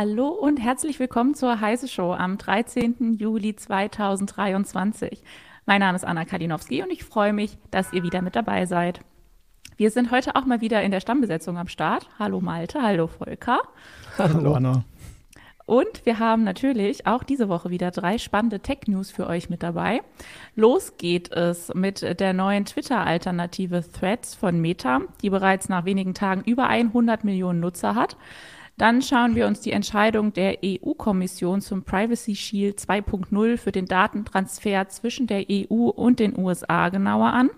hallo und herzlich willkommen zur Heise Show am 13. Juli 2023. Mein Name ist Anna Kalinowski und ich freue mich, dass ihr wieder mit dabei seid. Wir sind heute auch mal wieder in der Stammbesetzung am Start. Hallo Malte, hallo Volker. Hallo Anna. Und wir haben natürlich auch diese Woche wieder drei spannende Tech-News für euch mit dabei. Los geht es mit der neuen Twitter-Alternative Threads von Meta, die bereits nach wenigen Tagen über 100 Millionen Nutzer hat. Dann schauen wir uns die Entscheidung der EU-Kommission zum Privacy Shield 2.0 für den Datentransfer zwischen der EU und den USA genauer an.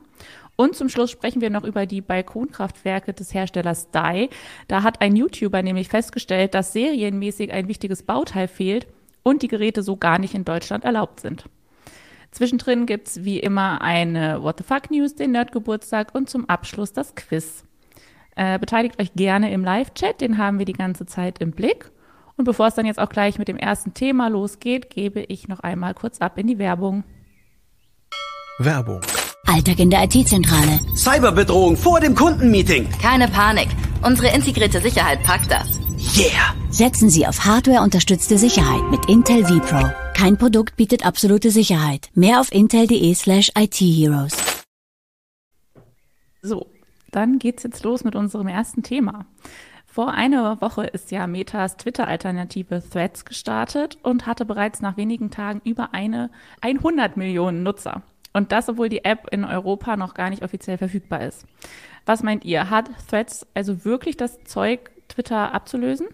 Und zum Schluss sprechen wir noch über die Balkonkraftwerke des Herstellers Dai. Da hat ein YouTuber nämlich festgestellt, dass serienmäßig ein wichtiges Bauteil fehlt und die Geräte so gar nicht in Deutschland erlaubt sind. Zwischendrin gibt's wie immer eine What the Fuck News, den Nerdgeburtstag und zum Abschluss das Quiz. Äh, beteiligt euch gerne im Live-Chat, den haben wir die ganze Zeit im Blick. Und bevor es dann jetzt auch gleich mit dem ersten Thema losgeht, gebe ich noch einmal kurz ab in die Werbung. Werbung. Alltag in der IT-Zentrale. Cyberbedrohung vor dem Kundenmeeting. Keine Panik. Unsere integrierte Sicherheit packt das. Yeah! Setzen Sie auf Hardware-unterstützte Sicherheit mit Intel vPro. Kein Produkt bietet absolute Sicherheit. Mehr auf intel.de slash itheroes. So, dann geht's jetzt los mit unserem ersten Thema. Vor einer Woche ist ja Metas Twitter-Alternative Threads gestartet und hatte bereits nach wenigen Tagen über eine 100 Millionen Nutzer. Und das, obwohl die App in Europa noch gar nicht offiziell verfügbar ist. Was meint ihr? Hat Threads also wirklich das Zeug, Twitter abzulösen?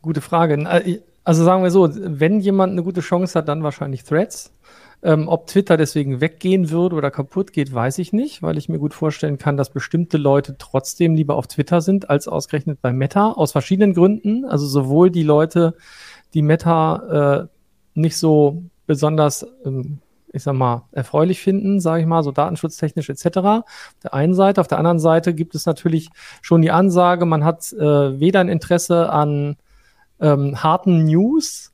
Gute Frage. Also sagen wir so, wenn jemand eine gute Chance hat, dann wahrscheinlich Threads. Ähm, ob Twitter deswegen weggehen würde oder kaputt geht, weiß ich nicht, weil ich mir gut vorstellen kann, dass bestimmte Leute trotzdem lieber auf Twitter sind als ausgerechnet bei Meta, aus verschiedenen Gründen. Also sowohl die Leute, die Meta äh, nicht so besonders, ähm, ich sag mal, erfreulich finden, sage ich mal, so datenschutztechnisch etc. Auf der einen Seite. Auf der anderen Seite gibt es natürlich schon die Ansage, man hat äh, weder ein Interesse an ähm, harten News,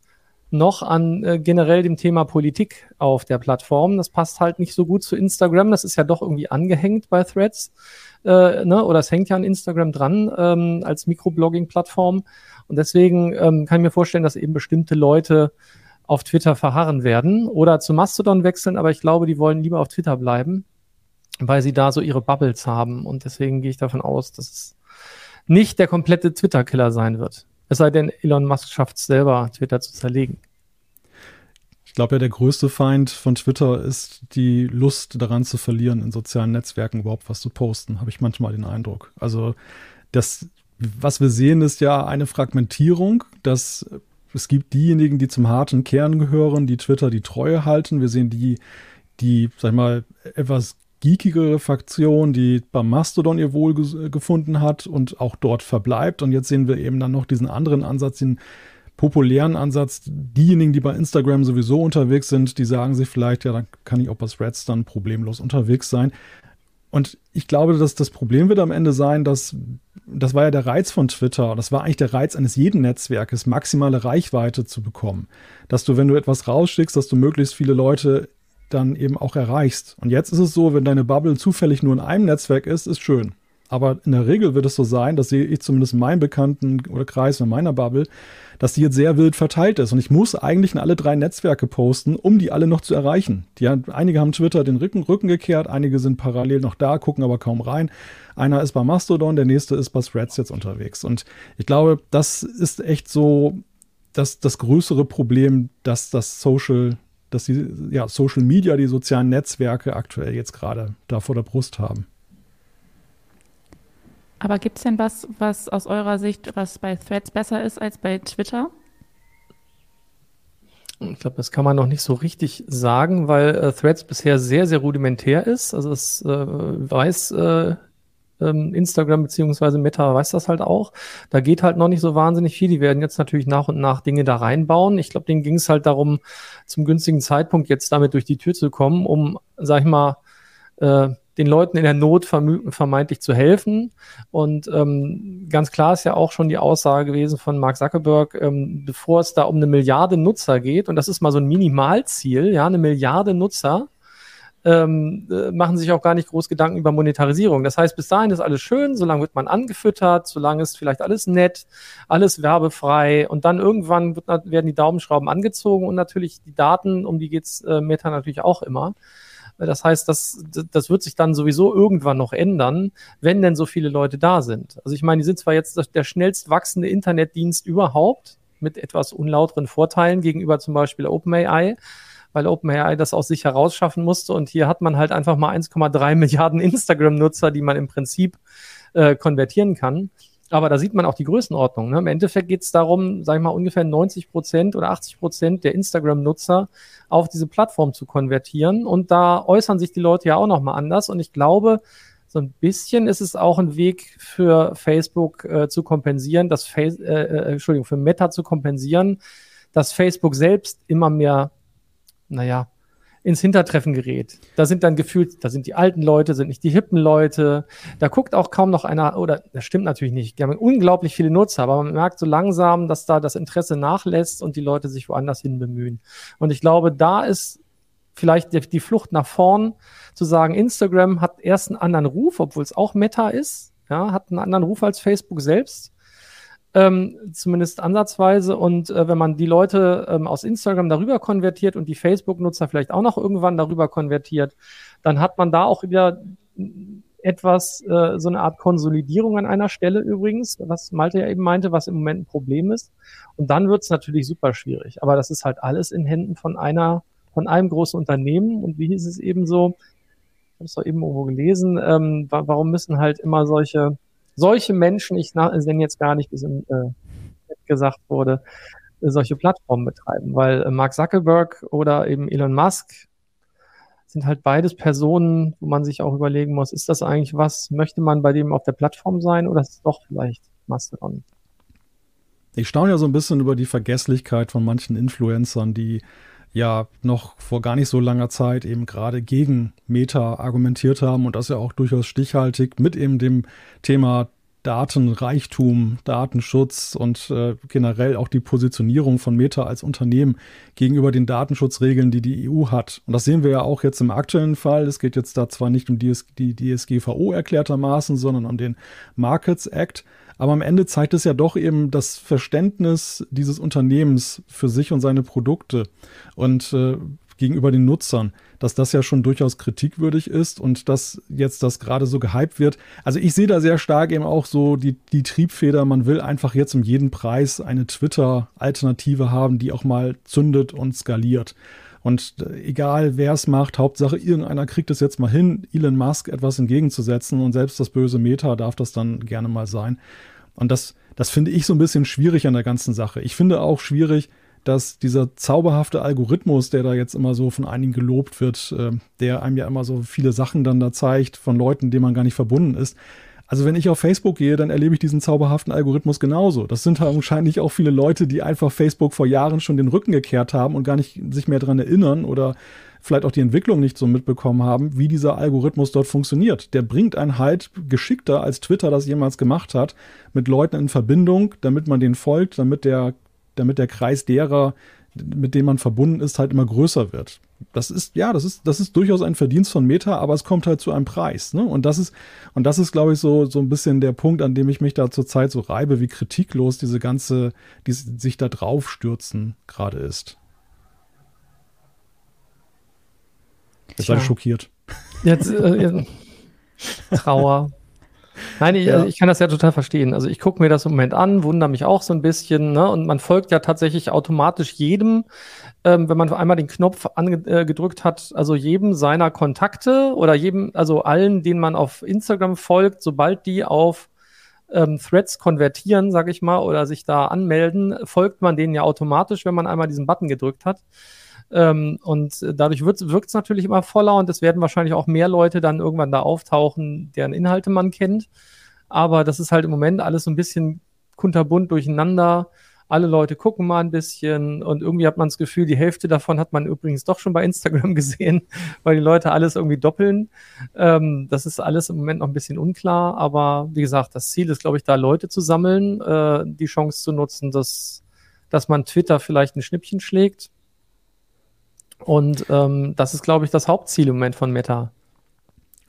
noch an äh, generell dem Thema Politik auf der Plattform. Das passt halt nicht so gut zu Instagram. Das ist ja doch irgendwie angehängt bei Threads. Äh, ne? Oder es hängt ja an Instagram dran ähm, als Mikroblogging-Plattform. Und deswegen ähm, kann ich mir vorstellen, dass eben bestimmte Leute auf Twitter verharren werden oder zu Mastodon wechseln, aber ich glaube, die wollen lieber auf Twitter bleiben, weil sie da so ihre Bubbles haben. Und deswegen gehe ich davon aus, dass es nicht der komplette Twitter-Killer sein wird. Es sei denn, Elon Musk schafft es selber, Twitter zu zerlegen. Ich glaube ja, der größte Feind von Twitter ist die Lust daran zu verlieren, in sozialen Netzwerken überhaupt was zu posten, habe ich manchmal den Eindruck. Also das, was wir sehen, ist ja eine Fragmentierung, dass es gibt diejenigen, die zum harten Kern gehören, die Twitter die Treue halten. Wir sehen die, die, sag ich mal, etwas geekigere Fraktion, die beim Mastodon ihr Wohl gefunden hat und auch dort verbleibt. Und jetzt sehen wir eben dann noch diesen anderen Ansatz, den populären Ansatz. Diejenigen, die bei Instagram sowieso unterwegs sind, die sagen sich vielleicht, ja, dann kann ich auch bei Threads dann problemlos unterwegs sein. Und ich glaube, dass das Problem wird am Ende sein, dass das war ja der Reiz von Twitter, das war eigentlich der Reiz eines jeden Netzwerkes, maximale Reichweite zu bekommen. Dass du, wenn du etwas rausschickst, dass du möglichst viele Leute dann eben auch erreichst. Und jetzt ist es so, wenn deine Bubble zufällig nur in einem Netzwerk ist, ist schön. Aber in der Regel wird es so sein, das sehe ich zumindest in meinem Bekannten oder Kreis in meiner Bubble, dass die jetzt sehr wild verteilt ist. Und ich muss eigentlich in alle drei Netzwerke posten, um die alle noch zu erreichen. Die, einige haben Twitter den Rücken, Rücken gekehrt, einige sind parallel noch da, gucken aber kaum rein. Einer ist bei Mastodon, der nächste ist bei Threads jetzt unterwegs. Und ich glaube, das ist echt so das, das größere Problem, dass das Social dass die ja, Social Media, die sozialen Netzwerke aktuell jetzt gerade da vor der Brust haben. Aber gibt es denn was, was aus eurer Sicht, was bei Threads besser ist als bei Twitter? Ich glaube, das kann man noch nicht so richtig sagen, weil äh, Threads bisher sehr, sehr rudimentär ist. Also es äh, weiß äh, ähm, Instagram beziehungsweise Meta weiß das halt auch. Da geht halt noch nicht so wahnsinnig viel. Die werden jetzt natürlich nach und nach Dinge da reinbauen. Ich glaube, denen ging es halt darum, zum günstigen Zeitpunkt jetzt damit durch die Tür zu kommen, um, sag ich mal, äh, den Leuten in der Not vermeintlich zu helfen. Und ähm, ganz klar ist ja auch schon die Aussage gewesen von Mark Zuckerberg, ähm, bevor es da um eine Milliarde Nutzer geht, und das ist mal so ein Minimalziel, ja, eine Milliarde Nutzer, ähm, äh, machen sich auch gar nicht groß Gedanken über Monetarisierung. Das heißt, bis dahin ist alles schön, solange wird man angefüttert, solange ist vielleicht alles nett, alles werbefrei und dann irgendwann wird, werden die Daumenschrauben angezogen und natürlich die Daten, um die geht's äh, Meta natürlich auch immer. Das heißt, das, das wird sich dann sowieso irgendwann noch ändern, wenn denn so viele Leute da sind. Also ich meine, die sind zwar jetzt der schnellst wachsende Internetdienst überhaupt mit etwas unlauteren Vorteilen gegenüber zum Beispiel OpenAI, weil OpenAI das aus sich herausschaffen musste. Und hier hat man halt einfach mal 1,3 Milliarden Instagram-Nutzer, die man im Prinzip äh, konvertieren kann. Aber da sieht man auch die Größenordnung. Ne? Im Endeffekt geht es darum, sag ich mal, ungefähr 90 Prozent oder 80 Prozent der Instagram-Nutzer auf diese Plattform zu konvertieren. Und da äußern sich die Leute ja auch nochmal anders. Und ich glaube, so ein bisschen ist es auch ein Weg für Facebook äh, zu kompensieren, dass Face äh, äh, Entschuldigung, für Meta zu kompensieren, dass Facebook selbst immer mehr, naja, ins Hintertreffen gerät. Da sind dann gefühlt, da sind die alten Leute, sind nicht die hippen Leute. Da guckt auch kaum noch einer, oder das stimmt natürlich nicht. Die haben unglaublich viele Nutzer, aber man merkt so langsam, dass da das Interesse nachlässt und die Leute sich woanders hin bemühen. Und ich glaube, da ist vielleicht die, die Flucht nach vorn, zu sagen, Instagram hat erst einen anderen Ruf, obwohl es auch Meta ist, ja, hat einen anderen Ruf als Facebook selbst ähm, zumindest ansatzweise. Und äh, wenn man die Leute ähm, aus Instagram darüber konvertiert und die Facebook-Nutzer vielleicht auch noch irgendwann darüber konvertiert, dann hat man da auch wieder etwas, äh, so eine Art Konsolidierung an einer Stelle übrigens, was Malte ja eben meinte, was im Moment ein Problem ist. Und dann wird es natürlich super schwierig. Aber das ist halt alles in Händen von einer, von einem großen Unternehmen. Und wie hieß es eben so, ich habe es doch eben irgendwo gelesen, ähm, warum müssen halt immer solche solche Menschen, ich nenne jetzt gar nicht, wie es im äh, gesagt wurde, äh, solche Plattformen betreiben, weil äh, Mark Zuckerberg oder eben Elon Musk sind halt beides Personen, wo man sich auch überlegen muss, ist das eigentlich was, möchte man bei dem auf der Plattform sein oder ist es doch vielleicht Mastodon? Ich staune ja so ein bisschen über die Vergesslichkeit von manchen Influencern, die ja noch vor gar nicht so langer Zeit eben gerade gegen Meta argumentiert haben und das ja auch durchaus stichhaltig mit eben dem Thema Datenreichtum, Datenschutz und äh, generell auch die Positionierung von Meta als Unternehmen gegenüber den Datenschutzregeln, die die EU hat. Und das sehen wir ja auch jetzt im aktuellen Fall. Es geht jetzt da zwar nicht um die, DSGVO erklärtermaßen, sondern um den Markets Act. Aber am Ende zeigt es ja doch eben das Verständnis dieses Unternehmens für sich und seine Produkte und äh, gegenüber den Nutzern, dass das ja schon durchaus kritikwürdig ist und dass jetzt das gerade so gehypt wird. Also ich sehe da sehr stark eben auch so die, die Triebfeder, man will einfach jetzt um jeden Preis eine Twitter-Alternative haben, die auch mal zündet und skaliert. Und äh, egal wer es macht, Hauptsache irgendeiner kriegt es jetzt mal hin, Elon Musk etwas entgegenzusetzen und selbst das böse Meta darf das dann gerne mal sein. Und das, das finde ich so ein bisschen schwierig an der ganzen Sache. Ich finde auch schwierig, dass dieser zauberhafte Algorithmus, der da jetzt immer so von einigen gelobt wird, äh, der einem ja immer so viele Sachen dann da zeigt von Leuten, denen man gar nicht verbunden ist, also wenn ich auf Facebook gehe, dann erlebe ich diesen zauberhaften Algorithmus genauso. Das sind halt wahrscheinlich auch viele Leute, die einfach Facebook vor Jahren schon den Rücken gekehrt haben und gar nicht sich mehr daran erinnern oder vielleicht auch die Entwicklung nicht so mitbekommen haben, wie dieser Algorithmus dort funktioniert. Der bringt einen halt geschickter, als Twitter das jemals gemacht hat, mit Leuten in Verbindung, damit man denen folgt, damit der, damit der Kreis derer, mit denen man verbunden ist, halt immer größer wird. Das ist, ja, das ist, das ist durchaus ein Verdienst von Meta, aber es kommt halt zu einem Preis. Ne? Und das ist, und das ist, glaube ich, so, so ein bisschen der Punkt, an dem ich mich da zurzeit so reibe, wie kritiklos diese ganze, die sich da drauf stürzen gerade ist. Seid ihr schockiert. Jetzt, äh, Trauer. Nein, ich, ja. ich, kann das ja total verstehen. Also ich gucke mir das im Moment an, wundere mich auch so ein bisschen, ne? Und man folgt ja tatsächlich automatisch jedem, ähm, wenn man einmal den Knopf angedrückt äh, hat, also jedem seiner Kontakte oder jedem, also allen, denen man auf Instagram folgt, sobald die auf ähm, Threads konvertieren, sage ich mal, oder sich da anmelden, folgt man denen ja automatisch, wenn man einmal diesen Button gedrückt hat. Ähm, und dadurch wirkt es natürlich immer voller und es werden wahrscheinlich auch mehr Leute dann irgendwann da auftauchen, deren Inhalte man kennt. Aber das ist halt im Moment alles so ein bisschen kunterbunt durcheinander. Alle Leute gucken mal ein bisschen und irgendwie hat man das Gefühl, die Hälfte davon hat man übrigens doch schon bei Instagram gesehen, weil die Leute alles irgendwie doppeln. Ähm, das ist alles im Moment noch ein bisschen unklar, aber wie gesagt, das Ziel ist, glaube ich, da Leute zu sammeln, äh, die Chance zu nutzen, dass, dass man Twitter vielleicht ein Schnippchen schlägt Und ähm, das ist, glaube ich, das Hauptziel im Moment von Meta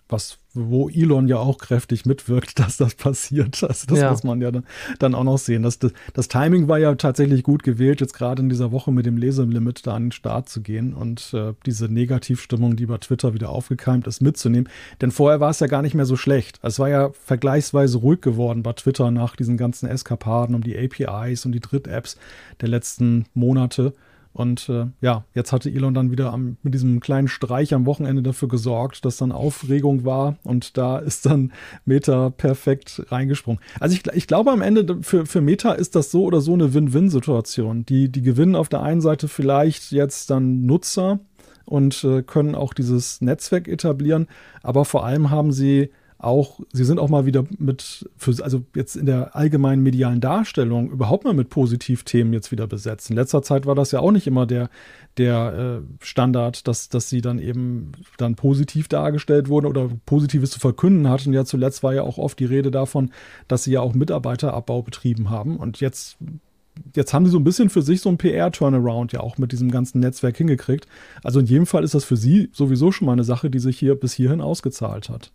was, wo Elon ja auch kräftig mitwirkt, dass das passiert. Also das ja. muss man ja dann, dann auch noch sehen. Das, das, das, Timing war ja tatsächlich gut gewählt, jetzt gerade in dieser Woche mit dem Leselimit da an den Start zu gehen und äh, diese Negativstimmung, die bei Twitter wieder aufgekeimt ist, mitzunehmen. Denn vorher war es ja gar nicht mehr so schlecht. Es war ja vergleichsweise ruhig geworden bei Twitter nach diesen ganzen Eskapaden um die APIs und die Dritt-Apps der letzten Monate. Und äh, ja, jetzt hatte Elon dann wieder am, mit diesem kleinen Streich am Wochenende dafür gesorgt, dass dann Aufregung war und da ist dann Meta perfekt reingesprungen. Also ich, ich glaube am Ende für, für Meta ist das so oder so eine Win-Win-Situation. Die, die gewinnen auf der einen Seite vielleicht jetzt dann Nutzer und äh, können auch dieses Netzwerk etablieren, aber vor allem haben sie auch, sie sind auch mal wieder mit, für, also jetzt in der allgemeinen medialen Darstellung überhaupt mal mit Positivthemen jetzt wieder besetzt. In letzter Zeit war das ja auch nicht immer der, der äh, Standard, dass, dass sie dann eben dann positiv dargestellt wurden oder Positives zu verkünden hatten. Ja, zuletzt war ja auch oft die Rede davon, dass sie ja auch Mitarbeiterabbau betrieben haben. Und jetzt jetzt haben sie so ein bisschen für sich so ein PR-Turnaround ja auch mit diesem ganzen Netzwerk hingekriegt. Also in jedem Fall ist das für sie sowieso schon mal eine Sache, die sich hier bis hierhin ausgezahlt hat.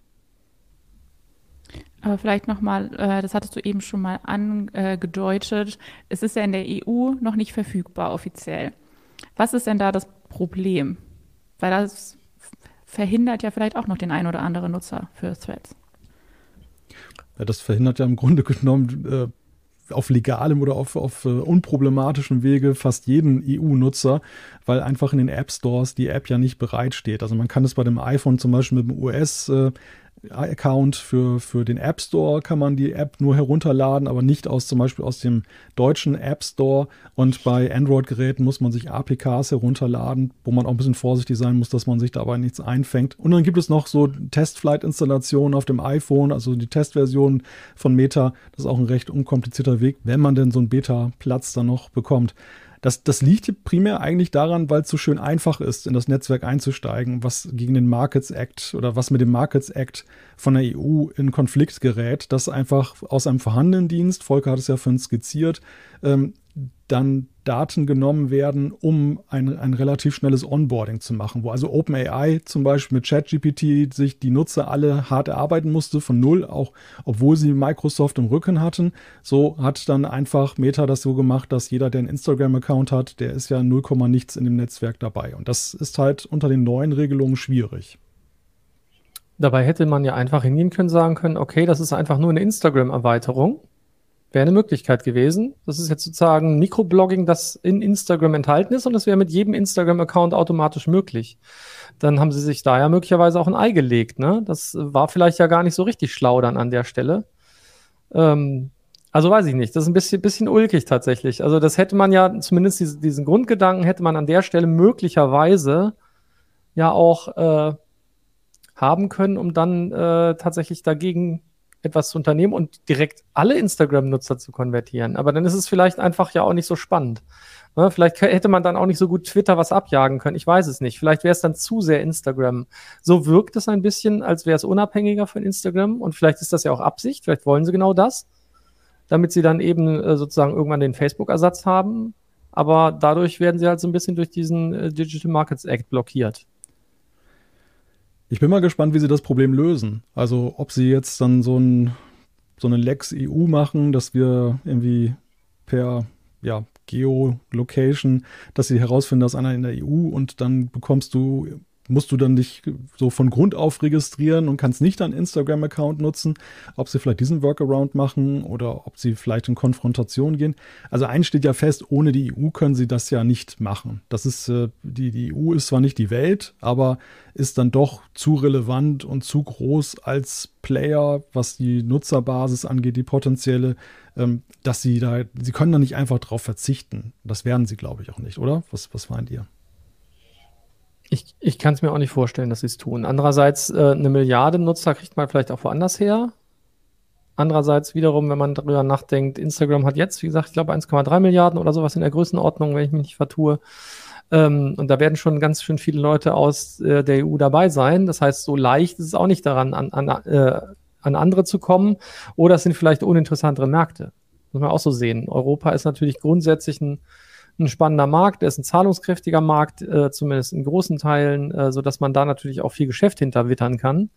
Aber vielleicht nochmal, äh, das hattest du eben schon mal angedeutet, es ist ja in der EU noch nicht verfügbar offiziell. Was ist denn da das Problem? Weil das verhindert ja vielleicht auch noch den einen oder anderen Nutzer für Threads. Ja, das verhindert ja im Grunde genommen äh, auf legalem oder auf, auf uh, unproblematischem Wege fast jeden EU-Nutzer, weil einfach in den App Stores die App ja nicht bereitsteht. Also man kann es bei dem iPhone zum Beispiel mit dem US äh, Account für, für den App Store kann man die App nur herunterladen, aber nicht aus zum Beispiel aus dem deutschen App Store. Und bei Android-Geräten muss man sich APKs herunterladen, wo man auch ein bisschen vorsichtig sein muss, dass man sich dabei nichts einfängt. Und dann gibt es noch so Testflight-Installationen auf dem iPhone, also die Testversion von Meta. Das ist auch ein recht unkomplizierter Weg, wenn man denn so einen Beta-Platz dann noch bekommt. Das, das liegt primär eigentlich daran, weil es so schön einfach ist, in das Netzwerk einzusteigen, was gegen den Markets Act oder was mit dem Markets Act von der EU in Konflikt gerät, dass einfach aus einem vorhandenen Dienst, Volker hat es ja vorhin skizziert, ähm, dann Daten genommen werden, um ein, ein relativ schnelles Onboarding zu machen, wo also OpenAI zum Beispiel mit ChatGPT sich die Nutzer alle hart erarbeiten musste, von null, auch obwohl sie Microsoft im Rücken hatten. So hat dann einfach Meta das so gemacht, dass jeder, der einen Instagram-Account hat, der ist ja 0, nichts in dem Netzwerk dabei. Und das ist halt unter den neuen Regelungen schwierig. Dabei hätte man ja einfach hingehen können, sagen können, okay, das ist einfach nur eine Instagram-Erweiterung Wäre eine Möglichkeit gewesen. Das ist jetzt sozusagen Mikroblogging, das in Instagram enthalten ist und das wäre mit jedem Instagram-Account automatisch möglich. Dann haben sie sich da ja möglicherweise auch ein Ei gelegt. Ne? Das war vielleicht ja gar nicht so richtig schlau dann an der Stelle. Ähm, also weiß ich nicht. Das ist ein bisschen, bisschen ulkig tatsächlich. Also das hätte man ja, zumindest diese, diesen Grundgedanken hätte man an der Stelle möglicherweise ja auch äh, haben können, um dann äh, tatsächlich dagegen etwas zu unternehmen und direkt alle Instagram-Nutzer zu konvertieren. Aber dann ist es vielleicht einfach ja auch nicht so spannend. Ne? Vielleicht hätte man dann auch nicht so gut Twitter was abjagen können. Ich weiß es nicht. Vielleicht wäre es dann zu sehr Instagram. So wirkt es ein bisschen, als wäre es unabhängiger von Instagram. Und vielleicht ist das ja auch Absicht. Vielleicht wollen sie genau das, damit sie dann eben äh, sozusagen irgendwann den Facebook-Ersatz haben. Aber dadurch werden sie halt so ein bisschen durch diesen äh, Digital Markets Act blockiert. Ich bin mal gespannt, wie sie das Problem lösen. Also ob sie jetzt dann so, ein, so eine Lex EU machen, dass wir irgendwie per ja, Geolocation, dass sie herausfinden, dass einer in der EU und dann bekommst du musst du dann dich so von Grund auf registrieren und kannst nicht deinen Instagram-Account nutzen, ob sie vielleicht diesen Workaround machen oder ob sie vielleicht in Konfrontation gehen. Also eins steht ja fest, ohne die EU können sie das ja nicht machen. Das ist, äh, die, die EU ist zwar nicht die Welt, aber ist dann doch zu relevant und zu groß als Player, was die Nutzerbasis angeht, die potenzielle, ähm, dass sie da, sie können da nicht einfach drauf verzichten. Das werden sie, glaube ich, auch nicht, oder? Was, was meint ihr? Ich, ich kann es mir auch nicht vorstellen, dass sie es tun. Andererseits, äh, eine Milliarde Nutzer kriegt man vielleicht auch woanders her. Andererseits wiederum, wenn man darüber nachdenkt, Instagram hat jetzt, wie gesagt, ich glaube 1,3 Milliarden oder sowas in der Größenordnung, wenn ich mich nicht vertue. Ähm, und da werden schon ganz schön viele Leute aus äh, der EU dabei sein. Das heißt, so leicht ist es auch nicht daran, an, an, äh, an andere zu kommen. Oder es sind vielleicht uninteressantere Märkte. Muss man auch so sehen. Europa ist natürlich grundsätzlich ein ein spannender Markt, der ist ein zahlungskräftiger Markt, äh, zumindest in großen Teilen, äh, so dass man da natürlich auch viel Geschäft hinterwittern kann.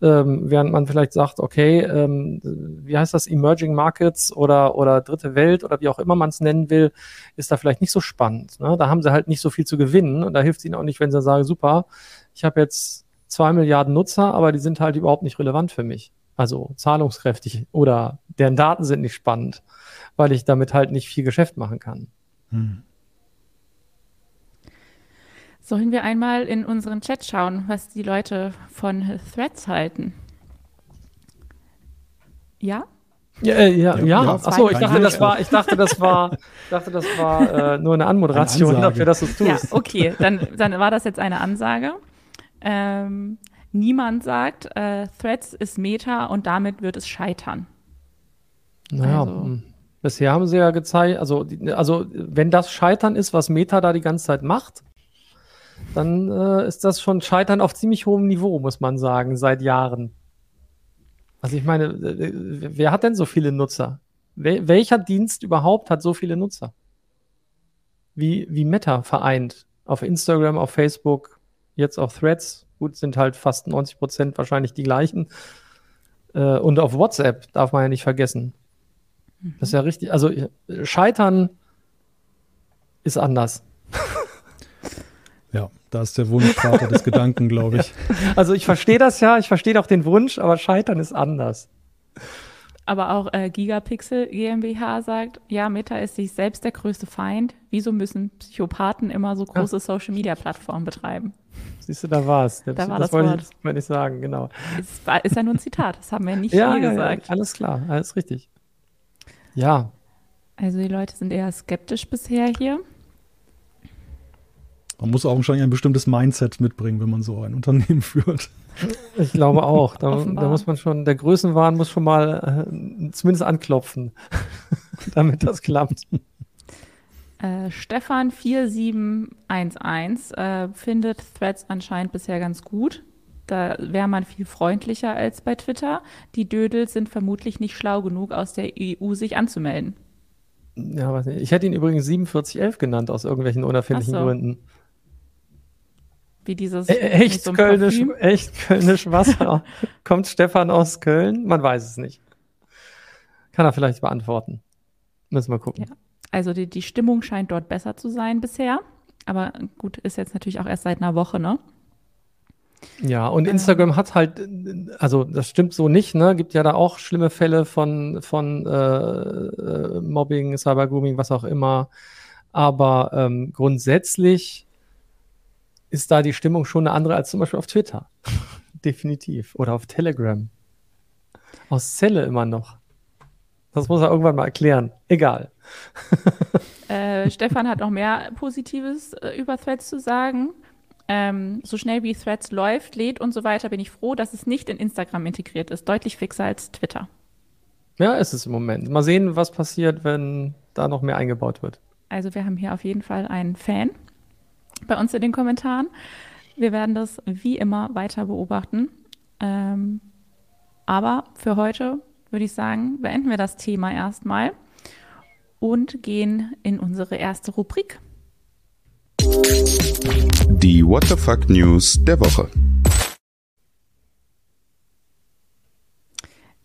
Ähm, während man vielleicht sagt, okay, ähm, wie heißt das, Emerging Markets oder, oder dritte Welt oder wie auch immer man es nennen will, ist da vielleicht nicht so spannend. Ne? Da haben sie halt nicht so viel zu gewinnen und da hilft es ihnen auch nicht, wenn sie sagen, super, ich habe jetzt zwei Milliarden Nutzer, aber die sind halt überhaupt nicht relevant für mich. Also zahlungskräftig oder deren Daten sind nicht spannend, weil ich damit halt nicht viel Geschäft machen kann. Hm. Sollen wir einmal in unseren Chat schauen, was die Leute von Threads halten? Ja? Ja, äh, ja, ja. ja. Achso, ich dachte, das war, ich dachte, das war, dachte, das war äh, nur eine Anmoderation eine dafür, dass du es tust. Ja, okay, dann, dann war das jetzt eine Ansage. Ähm, niemand sagt, äh, Threads ist Meta und damit wird es scheitern. Naja, also. Bisher haben sie ja gezeigt, also, also wenn das Scheitern ist, was Meta da die ganze Zeit macht, dann äh, ist das schon Scheitern auf ziemlich hohem Niveau, muss man sagen, seit Jahren. Also ich meine, äh, wer hat denn so viele Nutzer? Wel welcher Dienst überhaupt hat so viele Nutzer? Wie, wie Meta vereint. Auf Instagram, auf Facebook, jetzt auf Threads. Gut, sind halt fast 90 Prozent wahrscheinlich die gleichen. Äh, und auf WhatsApp darf man ja nicht vergessen. Das ist ja richtig. Also Scheitern ist anders. Ja, da ist der Wunschvater des Gedanken, glaube ich. Also ich verstehe das ja, ich verstehe auch den Wunsch, aber Scheitern ist anders. Aber auch äh, Gigapixel GmbH sagt, ja, Meta ist sich selbst der größte Feind. Wieso müssen Psychopathen immer so große Social-Media-Plattformen betreiben? Siehst du, da war es. Da war das, das wollte ich nicht sagen, genau. Ist, ist ja nur ein Zitat, das haben wir nicht ja, hier ja, gesagt. Ja, alles klar, alles richtig. Ja. Also die Leute sind eher skeptisch bisher hier. Man muss augenscheinlich ein bestimmtes Mindset mitbringen, wenn man so ein Unternehmen führt. Ich glaube auch. Da, da muss man schon, der Größenwahn muss schon mal äh, zumindest anklopfen, damit das klappt. Äh, Stefan 4711 äh, findet Threads anscheinend bisher ganz gut. Da wäre man viel freundlicher als bei Twitter. Die Dödel sind vermutlich nicht schlau genug, aus der EU sich anzumelden. Ja, weiß nicht. Ich hätte ihn übrigens 4711 genannt, aus irgendwelchen unerfindlichen so. Gründen. Wie dieses. E echt, so Kölnisch, echt Kölnisch Wasser. Kommt Stefan aus Köln? Man weiß es nicht. Kann er vielleicht beantworten. Müssen wir gucken. Ja. Also die, die Stimmung scheint dort besser zu sein bisher. Aber gut, ist jetzt natürlich auch erst seit einer Woche, ne? Ja, und Instagram ähm. hat halt, also das stimmt so nicht, ne? Gibt ja da auch schlimme Fälle von, von äh, äh, Mobbing, Cybergrooming, was auch immer. Aber ähm, grundsätzlich ist da die Stimmung schon eine andere als zum Beispiel auf Twitter. Definitiv. Oder auf Telegram. Aus Zelle immer noch. Das muss er irgendwann mal erklären. Egal. äh, Stefan hat noch mehr Positives äh, über Threads zu sagen. Ähm, so schnell wie Threads läuft, lädt und so weiter, bin ich froh, dass es nicht in Instagram integriert ist. Deutlich fixer als Twitter. Ja, ist es im Moment. Mal sehen, was passiert, wenn da noch mehr eingebaut wird. Also wir haben hier auf jeden Fall einen Fan bei uns in den Kommentaren. Wir werden das wie immer weiter beobachten. Ähm, aber für heute würde ich sagen, beenden wir das Thema erstmal und gehen in unsere erste Rubrik. Die What the Fuck News der Woche.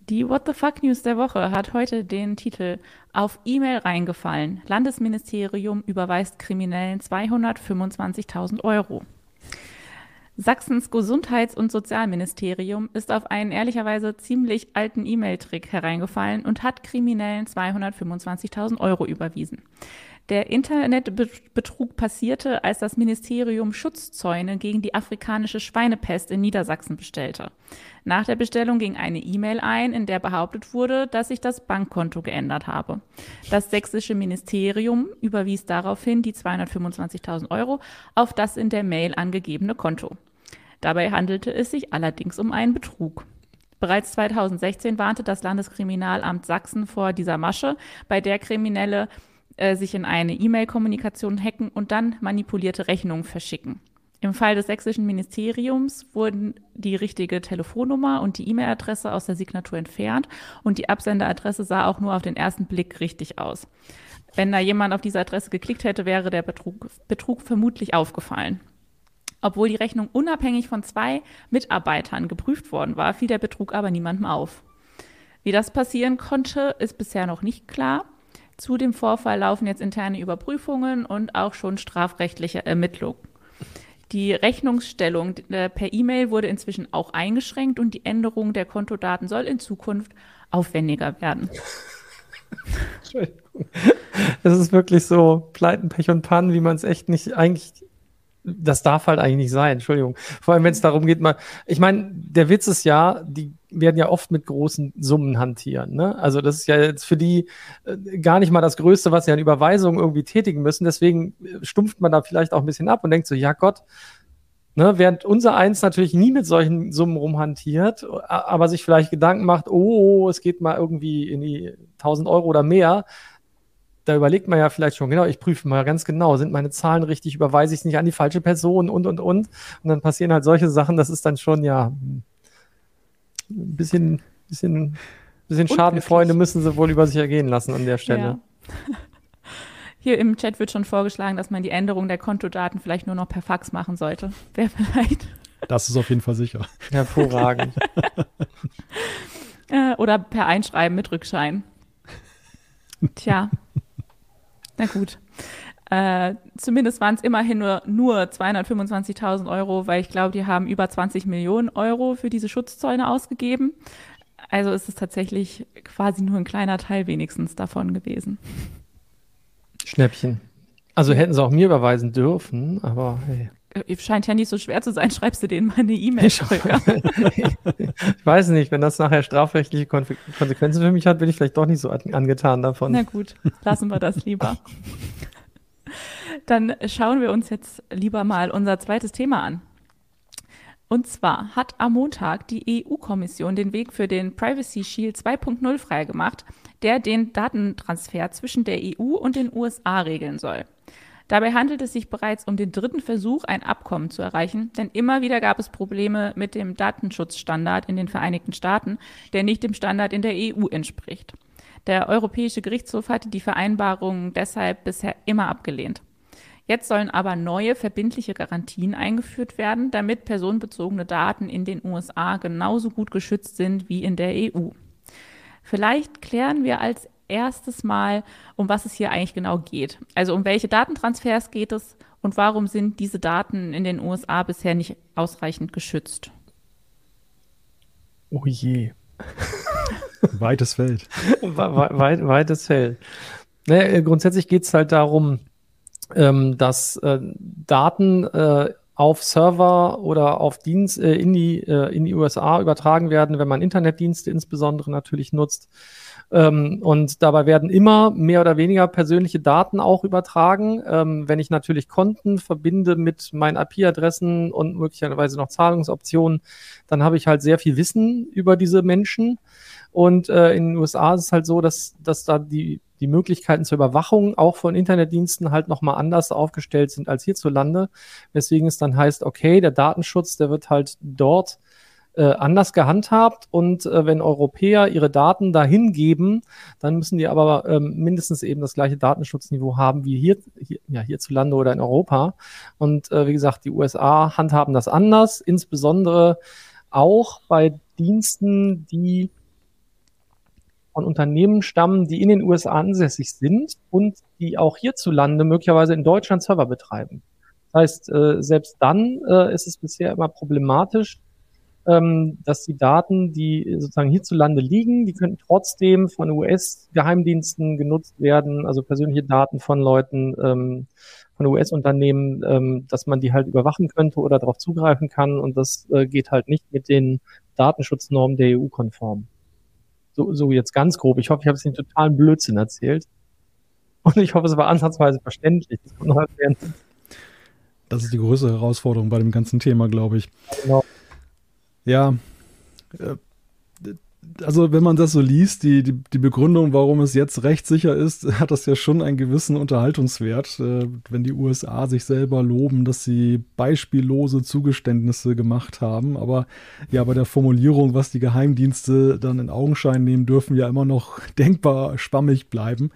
Die What the Fuck News der Woche hat heute den Titel Auf E-Mail reingefallen. Landesministerium überweist Kriminellen 225.000 Euro. Sachsens Gesundheits- und Sozialministerium ist auf einen ehrlicherweise ziemlich alten E-Mail-Trick hereingefallen und hat Kriminellen 225.000 Euro überwiesen. Der Internetbetrug passierte, als das Ministerium Schutzzäune gegen die afrikanische Schweinepest in Niedersachsen bestellte. Nach der Bestellung ging eine E-Mail ein, in der behauptet wurde, dass sich das Bankkonto geändert habe. Das sächsische Ministerium überwies daraufhin die 225.000 Euro auf das in der Mail angegebene Konto. Dabei handelte es sich allerdings um einen Betrug. Bereits 2016 warnte das Landeskriminalamt Sachsen vor dieser Masche, bei der Kriminelle äh, sich in eine E-Mail-Kommunikation hacken und dann manipulierte Rechnungen verschicken. Im Fall des sächsischen Ministeriums wurden die richtige Telefonnummer und die E-Mail-Adresse aus der Signatur entfernt und die Absenderadresse sah auch nur auf den ersten Blick richtig aus. Wenn da jemand auf diese Adresse geklickt hätte, wäre der Betrug, Betrug vermutlich aufgefallen. Obwohl die Rechnung unabhängig von zwei Mitarbeitern geprüft worden war, fiel der Betrug aber niemandem auf. Wie das passieren konnte, ist bisher noch nicht klar. Zu dem Vorfall laufen jetzt interne Überprüfungen und auch schon strafrechtliche Ermittlungen. Die Rechnungsstellung äh, per E-Mail wurde inzwischen auch eingeschränkt und die Änderung der Kontodaten soll in Zukunft aufwendiger werden. Entschuldigung. Es ist wirklich so Pleiten, Pech und Pannen, wie man es echt nicht eigentlich das darf halt eigentlich nicht sein, Entschuldigung. Vor allem, wenn es darum geht, mal, ich meine, der Witz ist ja, die werden ja oft mit großen Summen hantieren. Ne? Also das ist ja jetzt für die äh, gar nicht mal das Größte, was sie an Überweisungen irgendwie tätigen müssen. Deswegen äh, stumpft man da vielleicht auch ein bisschen ab und denkt so, ja Gott, ne, während unser Eins natürlich nie mit solchen Summen rumhantiert, aber sich vielleicht Gedanken macht, oh, es geht mal irgendwie in die 1000 Euro oder mehr, da überlegt man ja vielleicht schon, genau, ich prüfe mal ganz genau, sind meine Zahlen richtig, überweise ich es nicht an die falsche Person und, und, und. Und dann passieren halt solche Sachen, das ist dann schon, ja, ein bisschen, bisschen, bisschen Schadenfreunde müssen sie wohl über sich ergehen lassen an der Stelle. Ja. Hier im Chat wird schon vorgeschlagen, dass man die Änderung der Kontodaten vielleicht nur noch per Fax machen sollte. Wäre vielleicht. Das ist auf jeden Fall sicher. Hervorragend. Äh, oder per Einschreiben mit Rückschein. Tja, na gut. Äh, zumindest waren es immerhin nur, nur 225.000 Euro, weil ich glaube, die haben über 20 Millionen Euro für diese Schutzzäune ausgegeben. Also ist es tatsächlich quasi nur ein kleiner Teil wenigstens davon gewesen. Schnäppchen. Also hätten sie auch mir überweisen dürfen, aber hey. Äh, scheint ja nicht so schwer zu sein, schreibst du denen mal eine E-Mail. ich weiß nicht, wenn das nachher strafrechtliche Konsequenzen für mich hat, bin ich vielleicht doch nicht so angetan davon. Na gut, lassen wir das lieber. Dann schauen wir uns jetzt lieber mal unser zweites Thema an. Und zwar hat am Montag die EU-Kommission den Weg für den Privacy Shield 2.0 freigemacht, der den Datentransfer zwischen der EU und den USA regeln soll. Dabei handelt es sich bereits um den dritten Versuch, ein Abkommen zu erreichen, denn immer wieder gab es Probleme mit dem Datenschutzstandard in den Vereinigten Staaten, der nicht dem Standard in der EU entspricht. Der Europäische Gerichtshof hatte die Vereinbarung deshalb bisher immer abgelehnt. Jetzt sollen aber neue verbindliche Garantien eingeführt werden, damit personenbezogene Daten in den USA genauso gut geschützt sind wie in der EU. Vielleicht klären wir als erstes Mal, um was es hier eigentlich genau geht. Also um welche Datentransfers geht es und warum sind diese Daten in den USA bisher nicht ausreichend geschützt? Oh je. weites Feld. Weit, weites Feld. Naja, grundsätzlich geht es halt darum, ähm, dass äh, Daten äh, auf Server oder auf Dienst äh, in, die, äh, in die USA übertragen werden, wenn man Internetdienste insbesondere natürlich nutzt. Ähm, und dabei werden immer mehr oder weniger persönliche Daten auch übertragen. Ähm, wenn ich natürlich Konten verbinde mit meinen IP-Adressen und möglicherweise noch Zahlungsoptionen, dann habe ich halt sehr viel Wissen über diese Menschen. Und äh, in den USA ist es halt so, dass, dass da die, die Möglichkeiten zur Überwachung auch von Internetdiensten halt nochmal anders aufgestellt sind als hierzulande. Weswegen es dann heißt, okay, der Datenschutz, der wird halt dort äh, anders gehandhabt und äh, wenn Europäer ihre Daten dahin geben, dann müssen die aber ähm, mindestens eben das gleiche Datenschutzniveau haben wie hier, hier ja, hierzulande oder in Europa. Und äh, wie gesagt, die USA handhaben das anders, insbesondere auch bei Diensten, die von Unternehmen stammen, die in den USA ansässig sind und die auch hierzulande möglicherweise in Deutschland Server betreiben. Das heißt, äh, selbst dann äh, ist es bisher immer problematisch, ähm, dass die Daten, die sozusagen hierzulande liegen, die könnten trotzdem von US-Geheimdiensten genutzt werden, also persönliche Daten von Leuten, ähm, von US-Unternehmen, ähm, dass man die halt überwachen könnte oder darauf zugreifen kann. Und das äh, geht halt nicht mit den Datenschutznormen der EU konform. So, so jetzt ganz grob. Ich hoffe, ich habe es den totalen Blödsinn erzählt. Und ich hoffe, es war ansatzweise verständlich. Das, kommt noch das ist die größte Herausforderung bei dem ganzen Thema, glaube ich. Genau. Ja, äh, also wenn man das so liest, die, die, die Begründung, warum es jetzt rechtssicher ist, hat das ja schon einen gewissen Unterhaltungswert, äh, wenn die USA sich selber loben, dass sie beispiellose Zugeständnisse gemacht haben. Aber ja, bei der Formulierung, was die Geheimdienste dann in Augenschein nehmen dürfen, ja immer noch denkbar schwammig bleiben.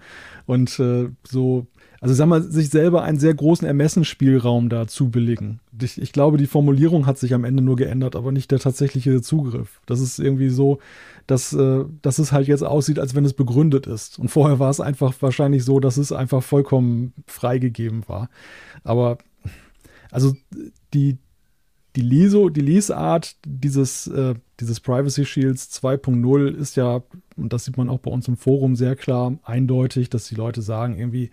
Und äh, so also sagen wir, sich selber einen sehr großen Ermessensspielraum da zubilligen. Ich, ich, glaube, die Formulierung hat sich am Ende nur geändert, aber nicht der tatsächliche Zugriff. Das ist irgendwie so, dass, äh, dass es halt jetzt aussieht, als wenn es begründet ist. Und vorher war es einfach wahrscheinlich so, dass es einfach vollkommen freigegeben war. Aber also die, die, Leso, die Lesart dieses, äh, dieses Privacy Shields 2.0 ist ja, und das sieht man auch bei uns im Forum sehr klar, eindeutig, dass die Leute sagen, irgendwie